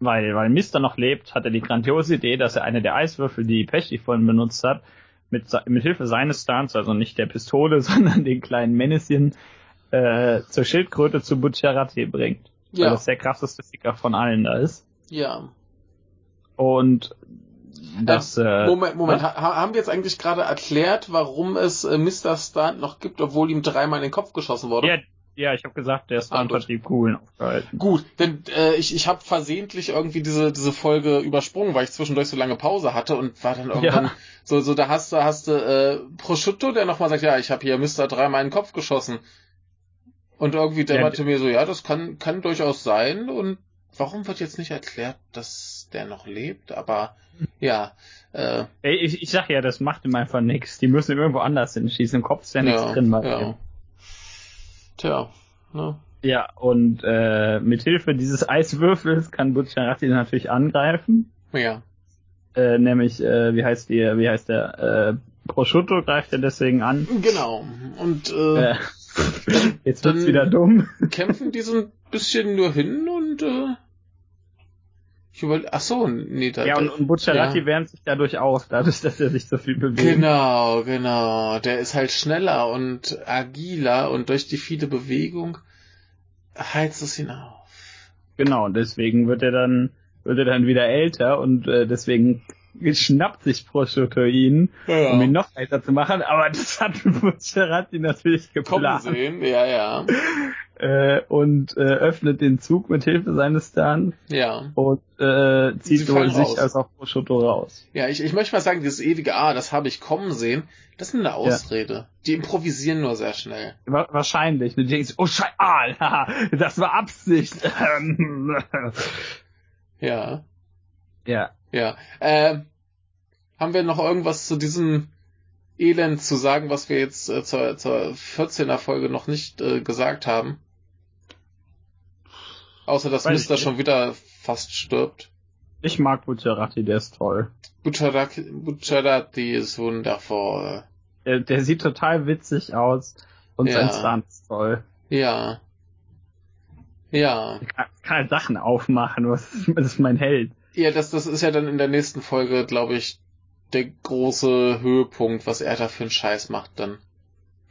weil, weil Mister noch lebt, hat er die grandiose Idee, dass er eine der Eiswürfel, die Pesci vorhin benutzt hat, mit, mit Hilfe seines Stunts, also nicht der Pistole, sondern den kleinen Männchen, äh, zur Schildkröte zu Bucciarati bringt. Ja. Weil das der krasseste Sticker von allen da ist. Ja. Und das, äh, Moment, Moment, ha haben wir jetzt eigentlich gerade erklärt, warum es äh, Mr. Stunt noch gibt, obwohl ihm dreimal in den Kopf geschossen wurde? Ja, ja ich habe gesagt, der Stunt ah, hat die Kugeln aufgehalten. Gut, denn äh, ich, ich habe versehentlich irgendwie diese diese Folge übersprungen, weil ich zwischendurch so lange Pause hatte und war dann irgendwann ja. so so da hast du hast du äh, Prosciutto, der nochmal sagt, ja, ich habe hier Mr. dreimal in den Kopf geschossen. Und irgendwie dämmerte ja, mir so, ja, das kann kann durchaus sein und warum wird jetzt nicht erklärt, dass der noch lebt? Aber ja. Äh, Ey, ich, ich sag ja, das macht ihm einfach nichts. Die müssen irgendwo anders hinschießen. Im Kopf ist ja nichts drin. Mal ja. Tja, ne? Ja, und äh, mit Hilfe dieses Eiswürfels kann Bucciarati natürlich angreifen. Ja. Äh, nämlich, äh, wie heißt die, wie heißt der, äh, Prosciutto greift er deswegen an. Genau. Und äh, äh jetzt wird's wieder dumm. Kämpfen die so ein bisschen nur hin und äh, ich überlege, ach so, nee, da, Ja, und, und Bucciarati ja. wärmt sich dadurch aus, dadurch, dass er sich so viel bewegt. Genau, genau. Der ist halt schneller und agiler und durch die viele Bewegung heizt es ihn auf. Genau, deswegen wird er dann, wird er dann wieder älter und äh, deswegen schnappt sich Prosciutto ihn, ja. um ihn noch älter zu machen, aber das hat Bucciarati natürlich geplant. Kommen sehen, ja, ja. äh, und äh, öffnet den Zug mit Hilfe seines Stunts. Ja. Und äh, zieht sowohl sich als auch Prosciutto raus. Ja, ich, ich möchte mal sagen, dieses ewige Ah, das habe ich kommen sehen, das ist eine Ausrede. Ja. Die improvisieren nur sehr schnell. Wahrscheinlich. Du denkst, oh Scheiße, ah, das war Absicht. ja. Ja. Ja. Äh, haben wir noch irgendwas zu diesem Elend zu sagen, was wir jetzt äh, zur, zur 14er Folge noch nicht äh, gesagt haben? Außer, dass Weiß Mister schon wieder fast stirbt. Ich mag Bucciarati, der ist toll. Bucciarati, Bucciarati ist wundervoll. Der, der sieht total witzig aus und ja. sein Stunt ist toll. Ja. Ja. Ich kann, kann halt Sachen aufmachen, was das ist mein Held. Ja, das, das ist ja dann in der nächsten Folge, glaube ich, der große Höhepunkt, was er da für einen Scheiß macht dann.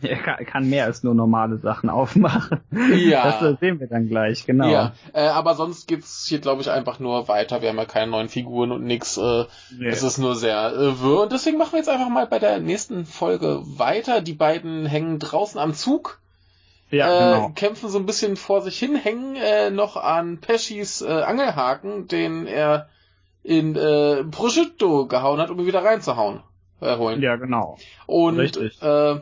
Er kann, kann mehr als nur normale Sachen aufmachen. Ja. Das sehen wir dann gleich, genau. Ja, äh, aber sonst geht's hier, glaube ich, einfach nur weiter. Wir haben ja keine neuen Figuren und nix. Äh, nee. Es ist nur sehr äh, wirr. Und deswegen machen wir jetzt einfach mal bei der nächsten Folge weiter. Die beiden hängen draußen am Zug. Ja, äh, genau. kämpfen so ein bisschen vor sich hin, hängen äh, noch an Peschis äh, Angelhaken, den er in äh, Prosciutto gehauen hat, um ihn wieder reinzuhauen. Äh, holen. Ja, genau. Und Richtig. Äh,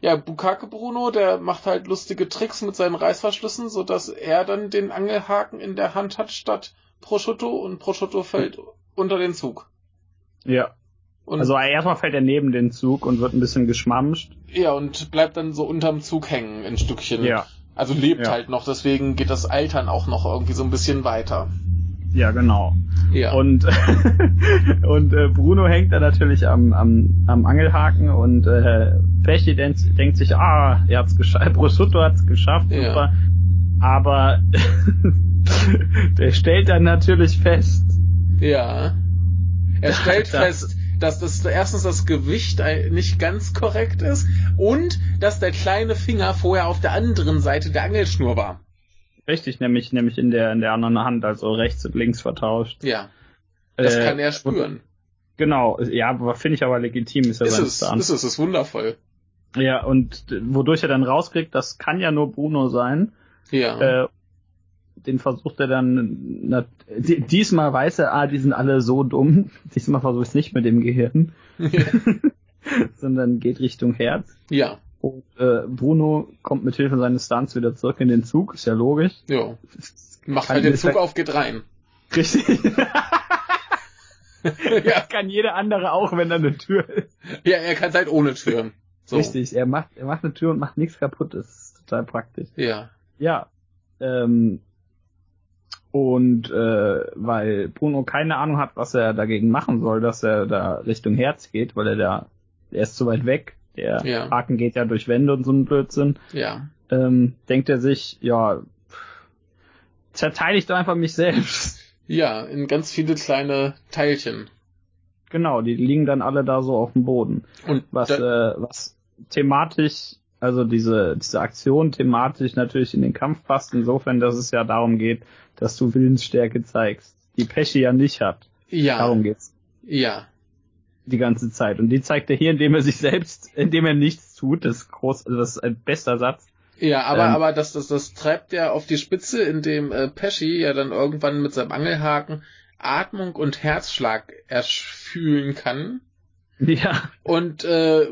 ja, Bukake Bruno, der macht halt lustige Tricks mit seinen Reißverschlüssen, so dass er dann den Angelhaken in der Hand hat statt Prosciutto und Prosciutto fällt unter den Zug. Ja. Und, Also erstmal fällt er neben den Zug und wird ein bisschen geschmamscht. ja, und bleibt dann so unterm Zug hängen, ein Stückchen. Ja. Also lebt Ja. halt noch, deswegen geht das Altern auch noch irgendwie so ein bisschen weiter. Ja, genau. Ja. Und, und äh, Bruno hängt da natürlich am, am, am Angelhaken und äh, Pesci denkt, denkt sich, ah, er hat's geschafft, Prosciutto hat's geschafft, Ja. super. Aber der stellt dann natürlich fest, Ja. Er stellt fest, dass das erstens das Gewicht ein- nicht ganz korrekt ist und dass der kleine Finger vorher auf der anderen Seite der Angelschnur war. richtig, nämlich, nämlich in der, in der anderen Hand, also rechts und links vertauscht. Ja. Das Äh, kann er spüren. Genau, ja, finde ich aber legitim, ist ja Ist sein es, Stunt. ist es, ist wundervoll. Ja, und äh, wodurch er dann rauskriegt, das kann ja nur Bruno sein. Ja. Äh, den versucht er dann, na, di- diesmal weiß er, ah, die sind alle so dumm. Diesmal versuche ich es nicht mit dem Gehirn, sondern geht Richtung Herz. ja. Und äh, Bruno kommt mit Hilfe seines Stunts wieder zurück in den Zug, ist ja logisch. Ja. Macht Kann halt den Zug auf, geht rein. Richtig. ja. kann jeder andere auch, wenn da eine Tür ist. ja, er kann es halt ohne Türen. So. Richtig, er macht, er macht eine Tür und macht nichts kaputt, das ist total praktisch. Ja. Ja. Ähm, und äh, weil Bruno keine Ahnung hat, was er dagegen machen soll, dass er da Richtung Herz geht, weil er da, er ist zu weit weg. Der Ja. Haken geht ja durch Wände und so ein Blödsinn. Ja. Ähm, denkt er sich, ja, zerteile ich doch einfach mich selbst. Ja, in ganz viele kleine Teilchen. Genau, die liegen dann alle da so auf dem Boden. Und Was, äh, was thematisch, also diese, diese Aktion thematisch natürlich in den Kampf passt, insofern, dass es ja darum geht, dass du Willensstärke zeigst, die Pesci ja nicht hat. ja. Darum geht's Ja. die ganze Zeit. Und die zeigt er hier, indem er sich selbst, indem er nichts tut. Das ist groß, also das ist ein bester Satz. Ja, aber, Ähm. aber das, das, das treibt ja auf die Spitze, indem äh, Pesci ja dann irgendwann mit seinem Angelhaken Atmung und Herzschlag erfühlen kann. Ja, Und äh,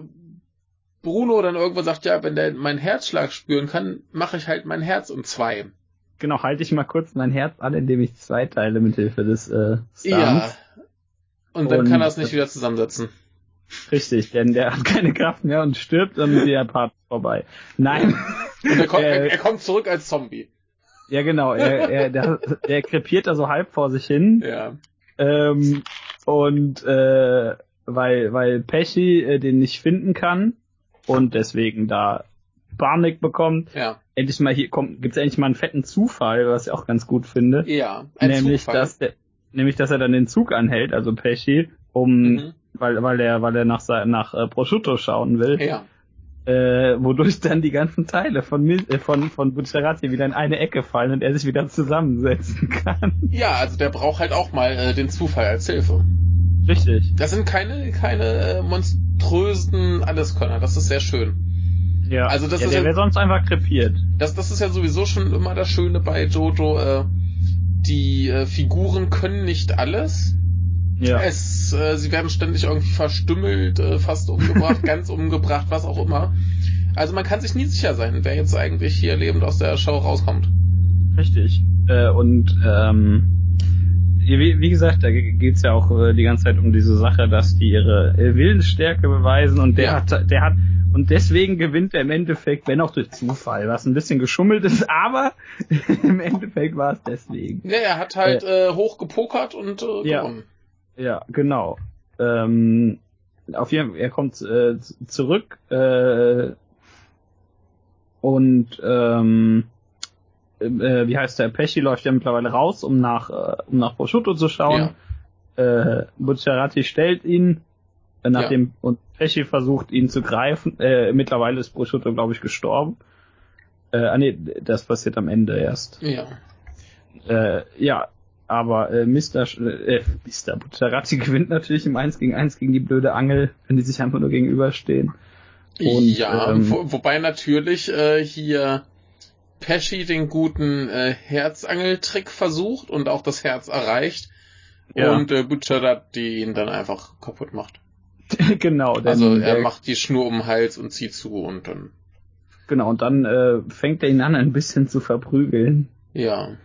Bruno dann irgendwann sagt, ja, wenn der meinen Herzschlag spüren kann, mache ich halt mein Herz um zwei. genau, halte ich mal kurz mein Herz an, indem ich zwei teile mit Hilfe des äh, Stunts. Ja. Und dann Und- kann er es nicht wieder zusammensetzen. Richtig, denn der hat keine Kraft mehr und stirbt und der Part vorbei. Nein. Und er, kommt, Äh, er, er kommt zurück als Zombie. Ja, genau. Er, er, der, der krepiert da so halb vor sich hin. Ja. Ähm, und äh, weil, weil Pesci äh, den nicht finden kann und deswegen da Panik bekommt. Ja. Endlich mal hier kommt, gibt's endlich mal einen fetten Zufall, was ich auch ganz gut finde. Ja. Ein nämlich, Zufall. dass der, nämlich, dass er dann den Zug anhält, also Pesci, um, Mhm. weil, weil er, weil er nach, nach äh, Prosciutto schauen will. Ja. äh, wodurch dann die ganzen Teile von, äh, von, von Bucciarati wieder in eine Ecke fallen und er sich wieder zusammensetzen kann. Ja, also der braucht halt auch mal äh, den Zufall als Hilfe. Richtig. Das sind keine, keine äh, monströsen Alleskönner. Das ist sehr schön. Ja, Also das ja, ist der ja- wäre sonst einfach krepiert. Das, das ist ja sowieso schon immer das Schöne bei Jojo. Äh, die äh, Figuren können nicht alles. Ja. Es, äh, sie werden ständig irgendwie verstümmelt, äh, fast umgebracht, ganz umgebracht, was auch immer. Also man kann sich nie sicher sein, wer jetzt eigentlich hier lebend aus der Show rauskommt. Richtig. Äh, und ähm, wie, gesagt, da geht's ja auch äh, die ganze Zeit um diese Sache, dass die ihre äh, Willensstärke beweisen und der Ja. hat, der hat und deswegen gewinnt er im Endeffekt, wenn auch durch Zufall, was ein bisschen geschummelt ist, aber im Endeffekt war es deswegen. Ja, er hat halt äh, hoch gepokert und äh, Ja. gewonnen. Ja, genau. Ähm, auf jeden Fall, er kommt äh, zurück äh, und ähm, äh, wie heißt der? Pesci läuft ja mittlerweile raus, um nach äh, um nach Prosciutto zu schauen. Äh, Bucciarati stellt ihn, äh, nachdem und Pesci versucht ihn zu greifen. Äh, mittlerweile ist Prosciutto, glaube ich, gestorben. Äh, ah, nee, das passiert am Ende erst. Ja. Äh, ja, aber äh, Mr. Sch- äh, Mr. Bucciarati gewinnt natürlich im 1 gegen 1 gegen die blöde Angel, wenn die sich einfach nur gegenüberstehen. Und, ja, ähm, wo, wobei natürlich äh, hier Pesci den guten äh, Herzangeltrick versucht und auch das Herz erreicht Ja. und äh, Bucciarati ihn dann einfach kaputt macht. genau. Denn Also er macht die Schnur um den Hals und zieht zu und dann, genau, und dann äh, fängt er ihn an, ein bisschen zu verprügeln. ja.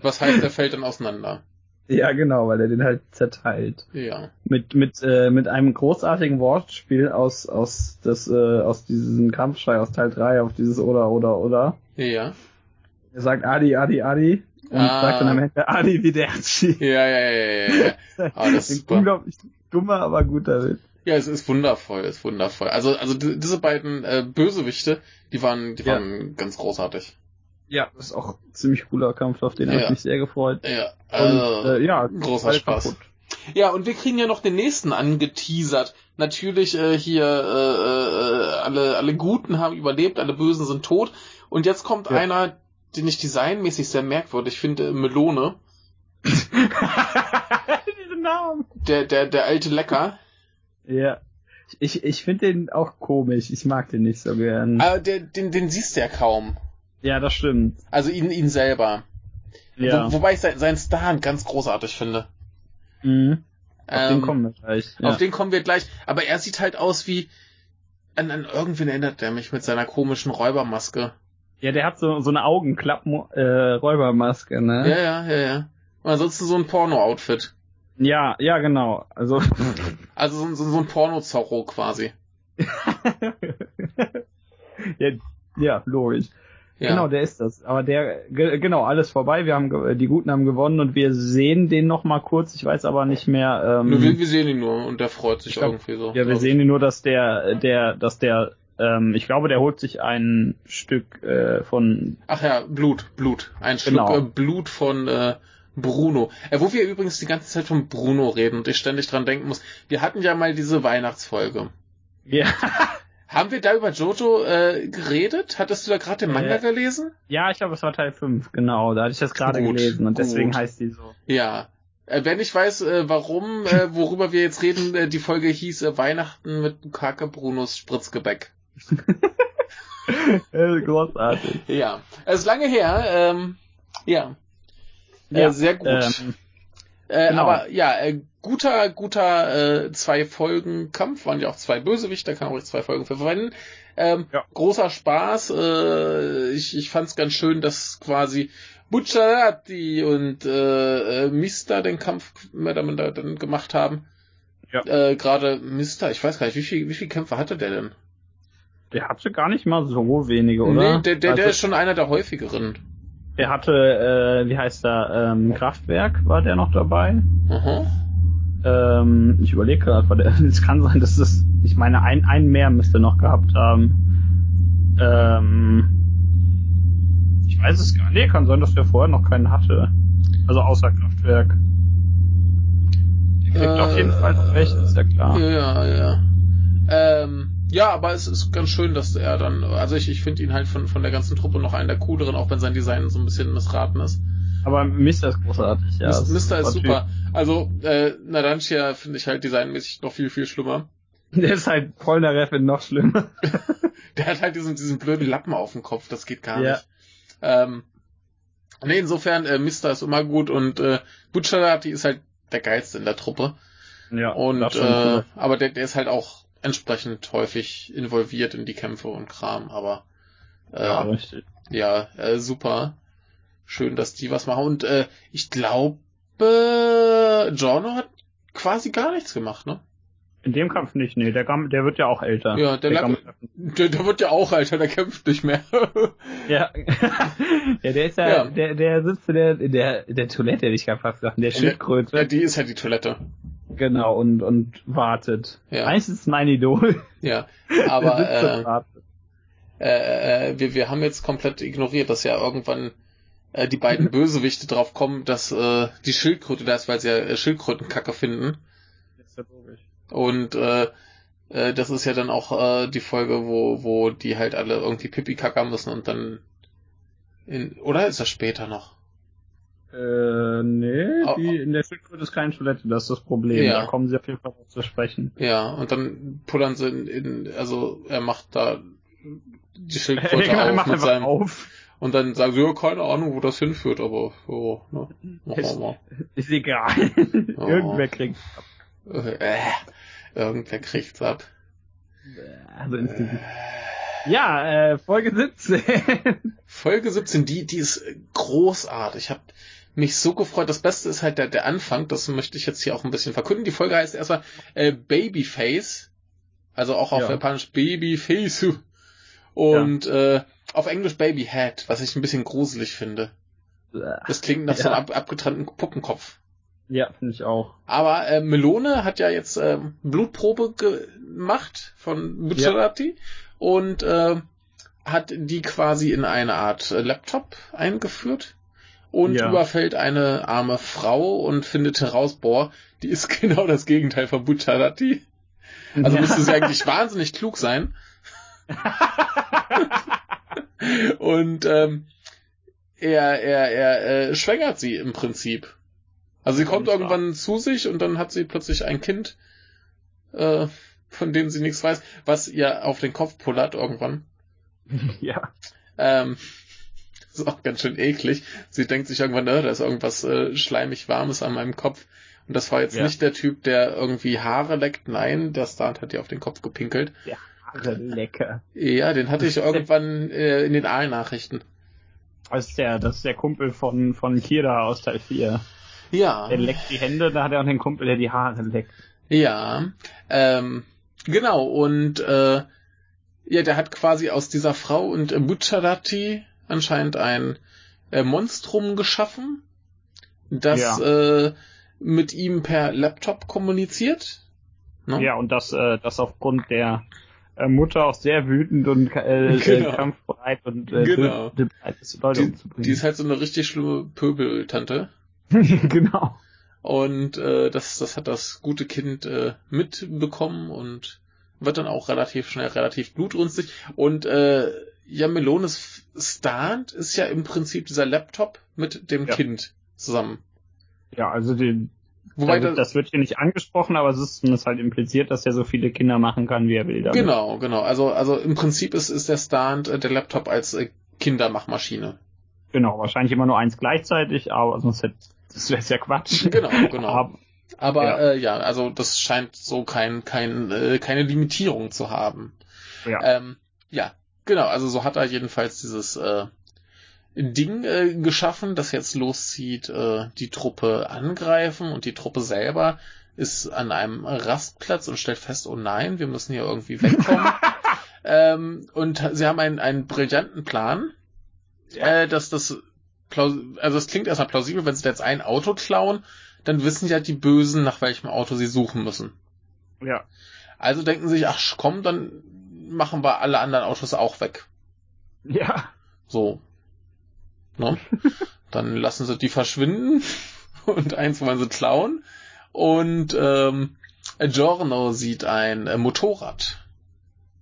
Was heißt, er fällt dann auseinander. Ja, genau, weil er den halt zerteilt. Ja. Mit, mit, äh, mit einem großartigen Wortspiel aus, aus, das, äh, aus diesem Kampfschrei aus Teil 3 auf dieses oder, oder, oder. Ja. Er sagt Adi, Adi, Adi. Und Ah. sagt dann am Ende Adi Widerci. Ja, ja, ja, ja, ja. Ah, das ist super. unglaublich dummer, aber guter Witz. Ja, es ist wundervoll, ist wundervoll. Also, also di- diese beiden äh, Bösewichte, die waren, die Ja. waren ganz großartig. Ja, das ist auch ein ziemlich cooler Kampf, auf den habe Ja. ich mich sehr gefreut. Ja, Und also, äh, ja, großer Spaß. kaputt. Ja, und wir kriegen ja noch den nächsten angeteasert. Natürlich äh, hier äh, äh, alle alle Guten haben überlebt, alle Bösen sind tot. Und jetzt kommt Ja. einer, den ich designmäßig sehr merkwürdig finde, Melone, Diese Namen. der der der alte Lecker. Ja. Ich, ich finde den auch komisch. Ich mag den nicht so gern. Aber der, den den siehst du ja kaum. Ja, das stimmt. Also ihn ihn selber. Ja. Wo, wobei ich sein, seinen Star ganz großartig finde. Mhm. Auf Ähm, den kommen wir gleich. Ja. Auf den kommen wir gleich. Aber er sieht halt aus wie an, an irgendwen erinnert er mich mit seiner komischen Räubermaske. Ja, der hat so, so eine Augenklappen, äh, Räubermaske, ne? Ja, ja, ja, ja. Und ansonsten so ein Porno-Outfit. Ja, ja, genau. Also, Also so, so, so ein Porno-Zorro quasi. ja, ja, logisch. Ja. Genau, der ist das. Aber der, ge- genau, alles vorbei. Wir haben, die Guten haben gewonnen und wir sehen den noch mal kurz. Ich weiß aber nicht mehr. Ähm, Nur wir, wir sehen ihn nur und der freut sich Ich glaub, irgendwie so. ja, wir sehen ihn nur, dass der, der, dass der, ähm, ich glaube, der holt sich ein Stück äh, von. Ach ja, Blut, Blut. Ein Genau. Schluck äh, Blut von äh, Bruno. Äh, wo wir übrigens die ganze Zeit von Bruno reden und ich ständig dran denken muss. Wir hatten ja mal diese Weihnachtsfolge. Ja, Haben wir da über Jojo äh, geredet? Hattest du da gerade den Manga Äh, gelesen? ja, ich glaube, es war Teil 5, genau. Da hatte ich das gerade gelesen und deswegen gut. heißt die so. Ja. Äh, wenn ich weiß, äh, warum, äh, worüber wir jetzt reden, äh, die Folge hieß äh, Weihnachten mit Bukake Brunos Spritzgebäck. Äh, Großartig. Ja. Es ist lange her, ähm, ja. Äh, Ja, sehr gut. Ähm, äh, genau. Aber ja, äh, guter, guter äh, zwei Folgen Kampf, waren ja auch zwei Bösewichter, kann man ruhig zwei Folgen für verwenden. Ähm, Ja. Großer Spaß. Äh, ich ich fand es ganz schön, dass quasi Bucciarati und äh, äh, Mister den Kampf oder minder dann gemacht haben. Ja. Äh, Gerade Mister, ich weiß gar nicht, wie viel, wie viel Kämpfe hatte der denn? Der hatte gar nicht mal so wenige, oder? Nee, der, der, der Also, ist schon einer der häufigeren. der hatte, äh, wie heißt er, ähm, Kraftwerk war der noch dabei. Aha. Ähm, ich überlege gerade, war der- es kann sein, dass das, ich meine, ein, ein mehr müsste noch gehabt haben. Ähm, ich weiß es gar nicht. Nee, kann sein, dass der vorher noch keinen hatte. Also außer Kraftwerk. Der kriegt Äh, auf jeden Fall noch recht, ist ja klar. Ja, ja. Ähm, ja, aber es ist ganz schön, dass er dann, also ich, ich finde ihn halt von, von der ganzen Truppe noch einen der cooleren, auch wenn sein Design so ein bisschen missraten ist. Aber Mister ist großartig, ja. Mis- das Mister ist ein super. Also, äh, Nadantia finde ich halt designmäßig noch viel, viel schlimmer. Typ. Der ist halt Polnareff in noch schlimmer. Der hat halt diesen, diesen blöden Lappen auf dem Kopf, das geht gar Ja. nicht. Ähm, nee, insofern, äh, Mister ist immer gut und äh, Bucciarati ist halt der geilste in der Truppe. Ja, Und äh, aber der, der ist halt auch entsprechend häufig involviert in die Kämpfe und Kram, aber äh, ja, ja, richtig. äh, super. Schön, dass die was machen. Und äh, ich glaube, äh, Giorno hat quasi gar nichts gemacht, ne? In dem Kampf nicht, nee, der, Gam der wird ja auch älter. Ja, der Gam- Der, der wird ja auch, Alter, der kämpft nicht mehr. Ja. ja, der ist ja, Ja. Der, der sitzt in der, in der, in der Toilette, hätte ich gerade fast gesagt, in der Schildkröte. ja, die ist halt die Toilette. Genau, und, und wartet. Ja. Es mein Idol. Ja, aber äh, wartet. äh, äh, wir, wir haben jetzt komplett ignoriert, dass ja irgendwann äh, die beiden Bösewichte drauf kommen, dass äh, die Schildkröte da ist, weil sie ja äh, Schildkrötenkacke finden. ist ja logisch. Und äh, äh, das ist ja dann auch äh, die Folge, wo, wo die halt alle irgendwie Pipi kackern müssen und dann in, oder ist das später noch? Äh, nee, Oh, die, in der Schildkröte ist keine Toilette, das ist das Problem. Ja. Da kommen sie auf jeden Fall zu sprechen. Ja, und dann pullern sie in, in also er macht da die Ja, Schildkröte genau, auf mit seinem auf. und dann sagen sie, ja, keine Ahnung, wo das hinführt, aber so, ne, machen wir mal. Ist egal. Oh. Irgendwer kriegt. Äh, Irgendwer kriegt's ab. Also. Ja, äh, Folge 17. Folge 17, die, die ist großartig. Ich habe mich so gefreut. Das Beste ist halt der, der Anfang, das möchte ich jetzt hier auch ein bisschen verkünden. Die Folge heißt erstmal äh, Babyface. Also auch auf ja. Japanisch Babyface. Und ja. äh, auf Englisch Babyhead, was ich ein bisschen gruselig finde. Das klingt nach ja. so einem ab, abgetrennten Puppenkopf. Ja, finde ich auch. Aber äh, Melone hat ja jetzt äh, Blutprobe gemacht von Bucciarati und äh, hat die quasi in eine Art Laptop eingeführt und ja. überfällt eine arme Frau und findet heraus, boah, die ist genau das Gegenteil von Bucciarati. Also ja. müsste sie eigentlich wahnsinnig klug sein. und ähm, er, er, er äh, schwängert sie im Prinzip. Also sie kommt irgendwann zu sich und dann hat sie plötzlich ein Kind, äh, von dem sie nichts weiß, was ihr auf den Kopf pullert irgendwann. Ja. Ähm, ist auch ganz schön eklig. Sie denkt sich irgendwann, ne, da ist irgendwas äh, schleimig Warmes an meinem Kopf. Und das war jetzt ja. nicht der Typ, der irgendwie Haare leckt. Nein, der Start hat ihr auf den Kopf gepinkelt. Ja, Haare lecker. Ja, den hatte ich irgendwann äh, in den Aalnachrichten. Das ist der, das ist der Kumpel von, von Kira aus Teil 4. Ja. Der leckt die Hände, da hat er auch den Kumpel, der die Haare leckt. Ja, ähm, genau, und äh, ja, der hat quasi aus dieser Frau und äh, Bucciarati anscheinend ein äh, Monstrum geschaffen, das ja. äh, mit ihm per Laptop kommuniziert. Ne? Ja, und das, äh, das aufgrund der äh, Mutter auch sehr wütend und äh, genau. kampfbereit und äh, genau. bereit ist, Leute die, umzubringen. Die ist halt so eine richtig schlimme Pöbeltante. genau. Und äh, das, das hat das gute Kind äh, mitbekommen und wird dann auch relativ schnell relativ blutrünstig. Und äh, ja, Melones Stand ist ja im Prinzip dieser Laptop mit dem ja. Kind zusammen. Ja, also den, Wobei da wird, das wird hier nicht angesprochen, aber es ist zumindest halt impliziert, dass er so viele Kinder machen kann, wie er will. Damit. Genau, genau. Also, also im Prinzip ist, ist der Stand äh, der Laptop als äh, Kindermachmaschine. Genau, wahrscheinlich immer nur eins gleichzeitig, aber sonst hätte das wäre ja Quatsch. Genau, genau. aber, aber ja. Äh, ja, also das scheint so kein, kein, äh, keine Limitierung zu haben. Ja. Ähm, ja, genau, also so hat er jedenfalls dieses äh, Ding äh, geschaffen, das jetzt loszieht, äh, die Truppe angreifen und die Truppe selber ist an einem Rastplatz und stellt fest, oh nein, wir müssen hier irgendwie wegkommen. ähm, und sie haben einen, einen brillanten Plan, ja. äh, dass das also es klingt erstmal plausibel, wenn sie jetzt ein Auto klauen, dann wissen ja die Bösen, nach welchem Auto sie suchen müssen. Ja. Also denken sie sich, ach komm, dann machen wir alle anderen Autos auch weg. Ja. So. Ne? dann lassen sie die verschwinden und eins wollen sie klauen. Und ähm, Giorno sieht ein äh, Motorrad.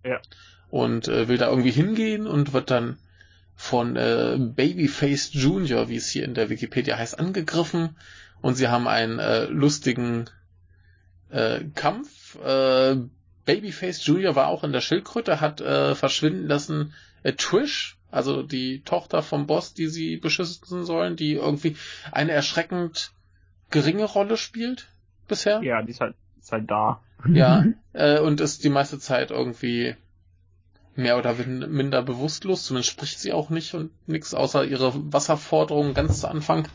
Ja. Und äh, will da irgendwie hingehen und wird dann von äh, Babyface Junior, wie es hier in der Wikipedia heißt, angegriffen und sie haben einen äh, lustigen äh, Kampf. Äh, Babyface Junior war auch in der Schildkröte, hat äh, verschwinden lassen äh, Trish, also die Tochter vom Boss, die sie beschützen sollen, die irgendwie eine erschreckend geringe Rolle spielt bisher. Ja, die ist halt, ist halt da. Ja, äh, und ist die meiste Zeit irgendwie mehr oder minder bewusstlos, zumindest spricht sie auch nicht und nichts außer ihre Wasserforderungen ganz zu Anfang.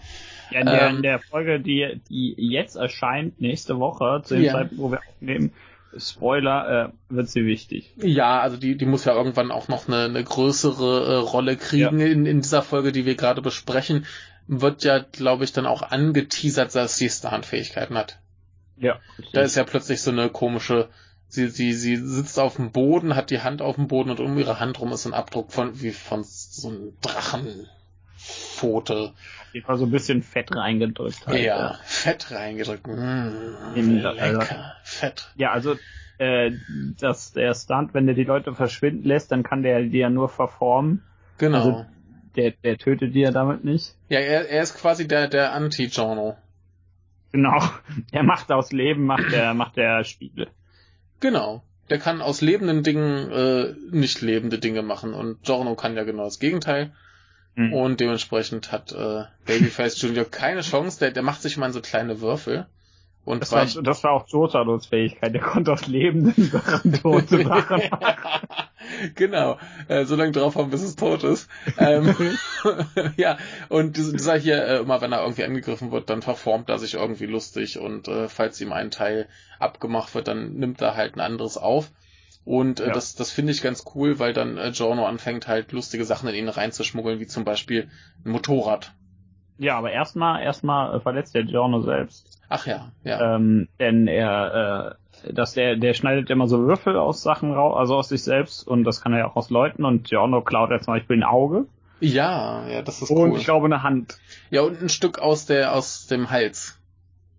Ja, in der, ähm, in der Folge, die, die jetzt erscheint, nächste Woche, zu dem yeah. Zeitpunkt, wo wir aufnehmen, Spoiler, äh, wird sie wichtig. Ja, also die, die muss ja irgendwann auch noch eine, eine größere äh, Rolle kriegen ja. in, in dieser Folge, die wir gerade besprechen. Wird ja, glaube ich, dann auch angeteasert, dass sie Stunt-Fähigkeiten hat. Ja. Da ist ja plötzlich so eine komische Sie, sie, sie sitzt auf dem Boden, hat die Hand auf dem Boden und um ihre Hand rum ist ein Abdruck von, wie von so einem Drachenpfote. Die war so ein bisschen Fett reingedrückt. Halt, ja, ja, Fett reingedrückt. Mmh, lecker, also, Fett. Ja, also äh, dass der Stunt, wenn der die Leute verschwinden lässt, dann kann der die ja nur verformen. Genau. Also, der, der tötet die ja damit nicht. Ja, er, er ist quasi der, der Anti-Jono. Genau. Er macht aus Leben, macht der, macht der Spiegel. Genau. Der kann aus lebenden Dingen äh, nicht lebende Dinge machen und Giorno kann ja genau das Gegenteil. Mhm. Und dementsprechend hat äh, Babyface Junior keine Chance. Der, der macht sich mal so kleine Würfel Und das, war, das war auch Jotaros Fähigkeit, der konnte aus lebenden Sachen tote Sachen machen. genau, äh, so lange drauf haben, bis es tot ist. ähm, ja, und dieser hier, äh, immer wenn er irgendwie angegriffen wird, dann verformt er sich irgendwie lustig und äh, falls ihm ein Teil abgemacht wird, dann nimmt er halt ein anderes auf. Und äh, ja. das, das finde ich ganz cool, weil dann äh, Giorno anfängt halt lustige Sachen in ihn reinzuschmuggeln, wie zum Beispiel ein Motorrad. Ja, aber erstmal erstmal äh, verletzt der Giorno selbst. Ach ja, ja. Ähm, denn er, äh, dass der, der schneidet immer so Würfel aus Sachen raus, also aus sich selbst und das kann er ja auch aus Leuten und Giorno klaut jetzt zum Beispiel ein Auge. Ja, ja, das ist und cool. Und ich glaube eine Hand. Ja, und ein Stück aus der, aus dem Hals.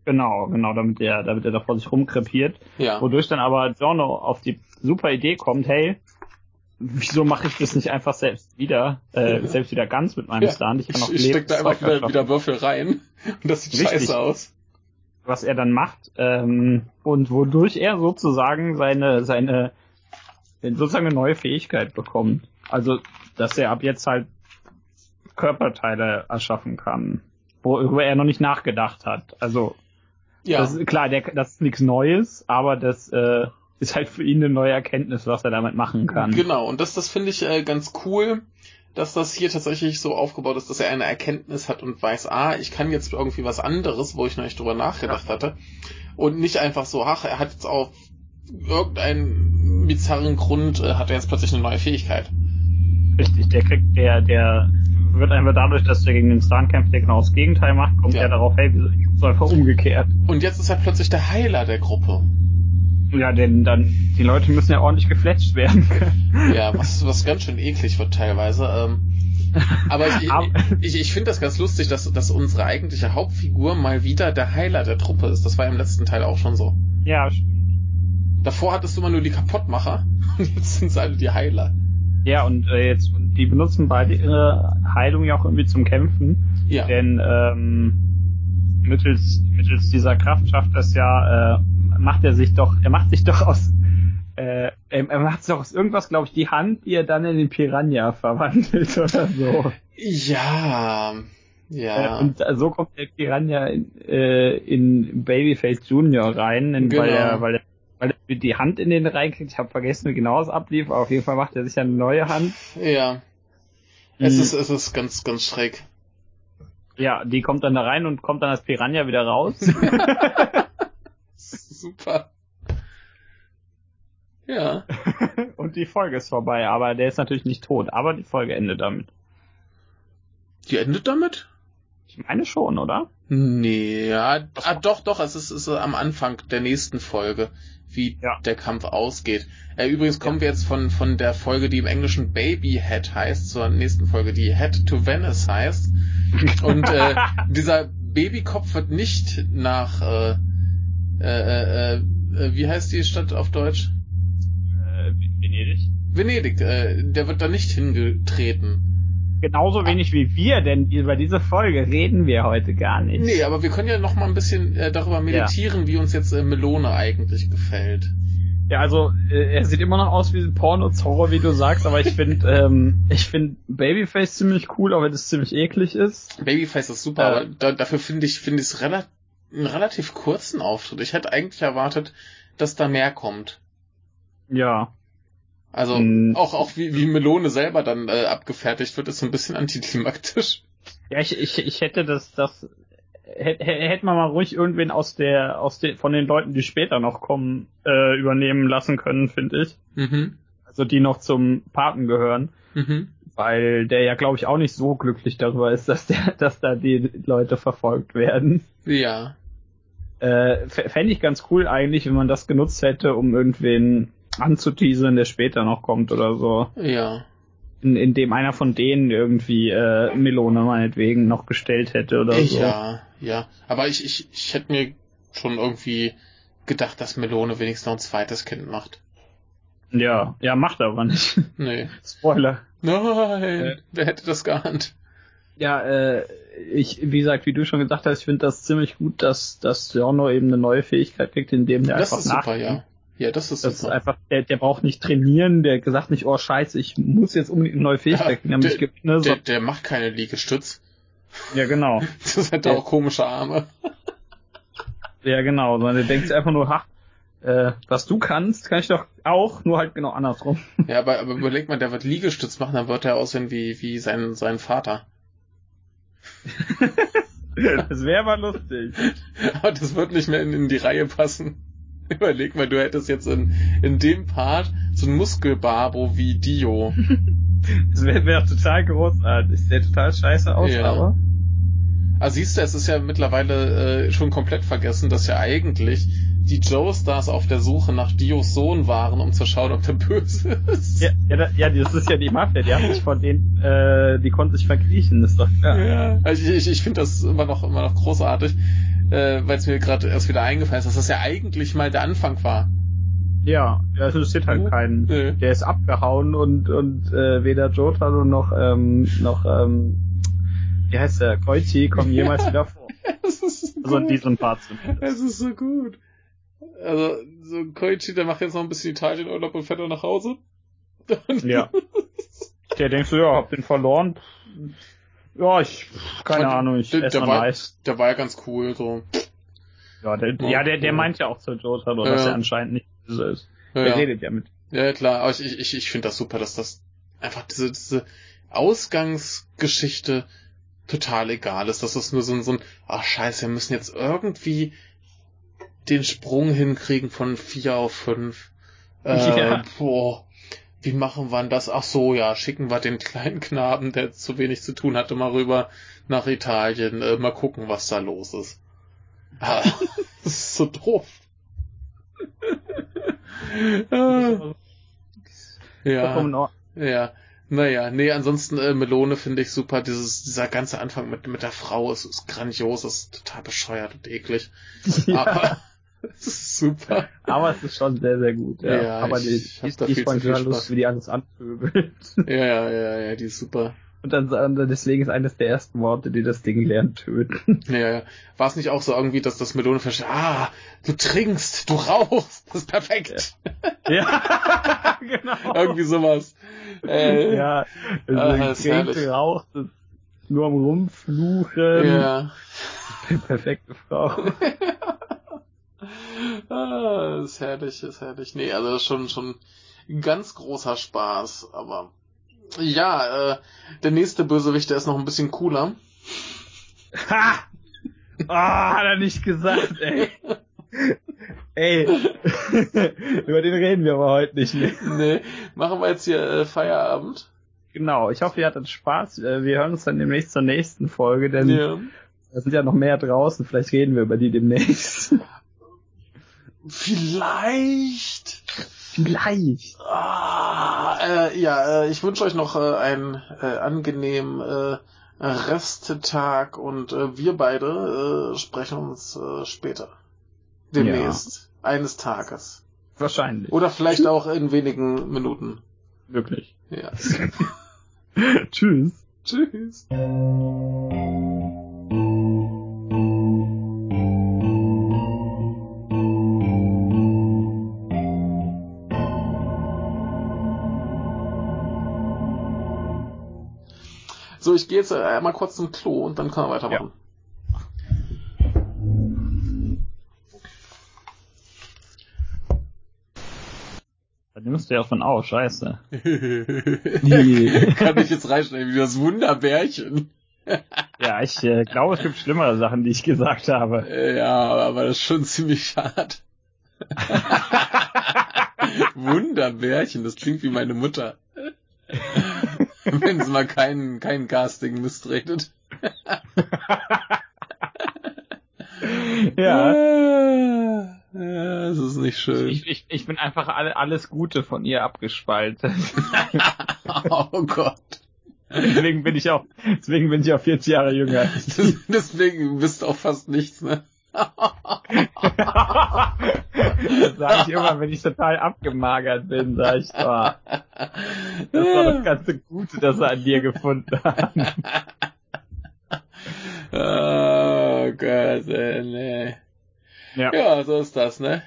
Genau, genau, damit er, damit er da vor sich rumkrepiert. Ja. Wodurch dann aber Giorno auf die super Idee kommt, hey, wieso mache ich das nicht einfach selbst wieder, äh, selbst wieder ganz mit meinem ja, Stand? Ich kann auch ich, ich steck da einfach wieder, wieder Würfel rein und das sieht Richtig. scheiße aus. Was er dann macht ähm, und wodurch er sozusagen seine seine sozusagen eine neue Fähigkeit bekommt. Also, dass er ab jetzt halt Körperteile erschaffen kann, worüber er noch nicht nachgedacht hat. Also, ja. das ist, klar, der, das ist nichts Neues, aber das äh, ist halt für ihn eine neue Erkenntnis, was er damit machen kann. Genau, und das, das finde ich äh, ganz cool, dass das hier tatsächlich so aufgebaut ist, dass er eine Erkenntnis hat und weiß, ah, ich kann jetzt irgendwie was anderes, wo ich noch nicht drüber nachgedacht ja. hatte. Und nicht einfach so, ach, er hat jetzt auf irgendeinen bizarren Grund, äh, hat er jetzt plötzlich eine neue Fähigkeit. Richtig, der kriegt, der, der wird einfach dadurch, dass der gegen den Stan kämpft, der genau das Gegenteil macht, kommt ja. er darauf, hey, so einfach umgekehrt. Und jetzt ist er plötzlich der Heiler der Gruppe. Ja, denn dann, die Leute müssen ja ordentlich gefletscht werden. ja, was, was ganz schön eklig wird teilweise. Ähm, aber ich, ich, ich finde das ganz lustig, dass, dass unsere eigentliche Hauptfigur mal wieder der Heiler der Truppe ist. Das war im letzten Teil auch schon so. Ja. Davor hattest du mal nur die Kaputtmacher und jetzt sind es alle die Heiler. Ja, und äh, jetzt, die benutzen beide ihre Heilung ja auch irgendwie zum Kämpfen. Ja. Denn ähm, mittels, mittels dieser Kraft schafft das ja äh, macht er sich doch, er macht sich doch aus, äh, er macht sich doch aus irgendwas, glaube ich, die Hand, die er dann in den Piranha verwandelt oder so. Ja, ja. Äh, und so kommt der Piranha in, äh, in Babyface Junior rein, in, genau. weil er, weil er weil er die Hand in den reinkriegt. Ich habe vergessen, wie genau es ablief, aber auf jeden Fall macht er sich eine neue Hand. Ja. Es hm. ist, es ist ganz, ganz schräg. Ja, die kommt dann da rein und kommt dann als Piranha wieder raus. Super. Ja. Und die Folge ist vorbei, aber der ist natürlich nicht tot, aber die Folge endet damit. Die endet damit? Ich meine schon, oder? Nee, ja, ah, doch, doch, es ist, ist am Anfang der nächsten Folge, wie ja. der Kampf ausgeht. Äh, übrigens kommen ja. wir jetzt von, von der Folge, die im Englischen Babyhead heißt, zur nächsten Folge, die Head to Venice heißt. Und äh, dieser Babykopf wird nicht nach äh, äh, äh, äh, wie heißt die Stadt auf Deutsch? Äh, Venedig. Venedig, äh, der wird da nicht hingetreten. Genauso wenig wie wir, denn über diese Folge reden wir heute gar nicht. Nee, aber wir können ja noch mal ein bisschen äh, darüber meditieren, ja. wie uns jetzt äh, Melone eigentlich gefällt. Ja, also äh, er sieht immer noch aus wie ein Porno-Zorro, wie du sagst, aber ich finde ähm, ich finde Babyface ziemlich cool, wenn es ziemlich eklig ist. Babyface ist super, äh, aber da, dafür finde ich finde ich es relativ einen relativ kurzen Auftritt. Ich hätte eigentlich erwartet, dass da mehr kommt. Ja. Also hm. auch auch wie, wie Melone selber dann äh, abgefertigt wird, ist so ein bisschen antiklimaktisch. Ja, ich, ich, ich hätte das das hätte, hätte man mal ruhig irgendwen aus der aus den von den Leuten, die später noch kommen, äh, übernehmen lassen können, finde ich. Mhm. Also die noch zum Paten gehören. Mhm. Weil der ja, glaube ich, auch nicht so glücklich darüber ist, dass der, dass da die Leute verfolgt werden. Ja. Äh, Fände ich ganz cool eigentlich, wenn man das genutzt hätte, um irgendwen anzuteasern, der später noch kommt oder so. Ja. In, in dem einer von denen irgendwie äh, Melone meinetwegen noch gestellt hätte oder so. Ja, ja. Aber ich, ich, ich hätte mir schon irgendwie gedacht, dass Melone wenigstens noch ein zweites Kind macht. Ja, ja, macht er aber nicht. Nee. Spoiler. Nein, äh, wer hätte das geahnt? Ja, äh, ich, wie gesagt, wie du schon gesagt hast, ich finde das ziemlich gut, dass, dass Giorno eben eine neue Fähigkeit kriegt, indem der das einfach ist super, ja. Ja, das ist das super. Ist einfach, der, der braucht nicht trainieren, der gesagt nicht, oh scheiße, ich muss jetzt unbedingt eine neue Fähigkeit damit der, ich gewinne. So. Der, der macht keine Liegestütz. Ja, genau. das hat auch komische Arme. Ja, genau, sondern der denkt sich einfach nur, ha, äh, was du kannst, kann ich doch auch, nur halt genau andersrum. Ja, aber, aber überleg mal, der wird Liegestütz machen, dann wird er aussehen wie, wie sein, sein Vater. das wäre aber lustig. Aber das wird nicht mehr in, in die Reihe passen. Überleg mal, du hättest jetzt in, in dem Part so ein Muskelbarbo wie Dio. Das wäre wär total großartig. Sieht total scheiße aus, ja. aber. Ah, siehst du, es ist ja mittlerweile äh, schon komplett vergessen, dass ja eigentlich die Joestars auf der Suche nach Dios Sohn waren, um zu schauen, ob der böse ist. Ja, ja, ja das ist ja die Mafia, die haben sich von denen, äh, die konnten sich verkriechen, ist doch klar. Ja, also ich, ich finde das immer noch, immer noch großartig, äh, weil es mir gerade erst wieder eingefallen ist, dass das ja eigentlich mal der Anfang war. Ja, ja, es interessiert halt keinen. Nee. Der ist abgehauen und und äh, weder Jotaro noch ähm, noch ähm, wie heißt der Koichi kommen jemals wieder vor. also in diesem Part zumindest. Es ist so gut. Also so Koichi, der macht jetzt noch ein bisschen Italienurlaub und fährt dann nach Hause. ja. Der denkst du, ja, hab den verloren. Ja, ich keine Ahnung, ich der, esse der, war, der war ja ganz cool so. Ja, der, ja, der, der meint ja auch zu Jotaro, ja. dass er anscheinend nicht so ist. Ja, der redet ja mit. Ja, klar, aber ich, ich, ich finde das super, dass das einfach diese, diese Ausgangsgeschichte total egal ist, dass das nur so ein, so ein, ach scheiße, wir müssen jetzt irgendwie den Sprung hinkriegen von vier auf fünf. Äh, ja. Boah, wie machen wir das? Ach so, ja, schicken wir den kleinen Knaben, der zu wenig zu tun hatte, mal rüber nach Italien. Äh, mal gucken, was da los ist. Ah, das ist so doof. ah. Ja. Ja. Naja, nee, ansonsten äh, Melone finde ich super. Dieses, dieser ganze Anfang mit, mit der Frau ist, ist grandios, ist total bescheuert und eklig. Ja. Aber super. Aber es ist schon sehr, sehr gut. Ja, ja aber ich, die, ich die, die ist total lustig, wie die alles anpöbelt. Ja, ja, ja, ja, die ist super. Und dann deswegen ist eines der ersten Worte, die das Ding lernt, töten. Ja, ja. War es nicht auch so irgendwie, dass das Melone versteht, ah, du trinkst, du rauchst, das ist perfekt. Ja, ja genau. irgendwie sowas. Äh, ja, also ah, trinkt, raucht, nur am Rumfluchen. Ja. Perfekte Frau. ah, ist herrlich, ist herrlich. Nee, also das ist schon, schon ganz großer Spaß, aber ja, äh, der nächste Bösewicht, der ist noch ein bisschen cooler. Ha! Oh, hat er nicht gesagt, ey. ey. Über den reden wir aber heute nicht mehr. Nee, machen wir jetzt hier äh, Feierabend. Genau, ich hoffe, ihr hattet Spaß. Äh, wir hören uns dann demnächst zur nächsten Folge, denn ja. da sind ja noch mehr draußen. Vielleicht reden wir über die demnächst. Vielleicht. Vielleicht. Ah, äh, ja, äh, ich wünsche euch noch äh, einen äh, angenehmen äh, Resttag und äh, wir beide äh, sprechen uns äh, später. Demnächst. Ja. Eines Tages. Wahrscheinlich. Oder vielleicht auch in wenigen Minuten. Wirklich. Ja. Tschüss. Tschüss. Ich gehe jetzt einmal kurz zum Klo und dann können wir weitermachen. Ja. Da nimmst du ja von auf, scheiße. Kann ich jetzt reinschneiden, wie das Wunderbärchen. ja, ich äh, glaube, es gibt schlimmere Sachen, die ich gesagt habe. Ja, aber das ist schon ziemlich schade. Wunderbärchen, das klingt wie meine Mutter. wenn sie mal kein, kein Casting mistretet. ja. Ja, das ist nicht schön. Ich, ich, ich bin einfach alle, alles Gute von ihr abgespalten. oh Gott. Deswegen bin ich auch, deswegen bin ich auch 40 Jahre jünger. deswegen bist du auch fast nichts, ne? Das sage ich immer, wenn ich total abgemagert bin, sage ich, oh, das war das ganze Gute, das wir an dir gefunden haben. oh Gott, ey, nee. Ja. ja, so ist das, ne?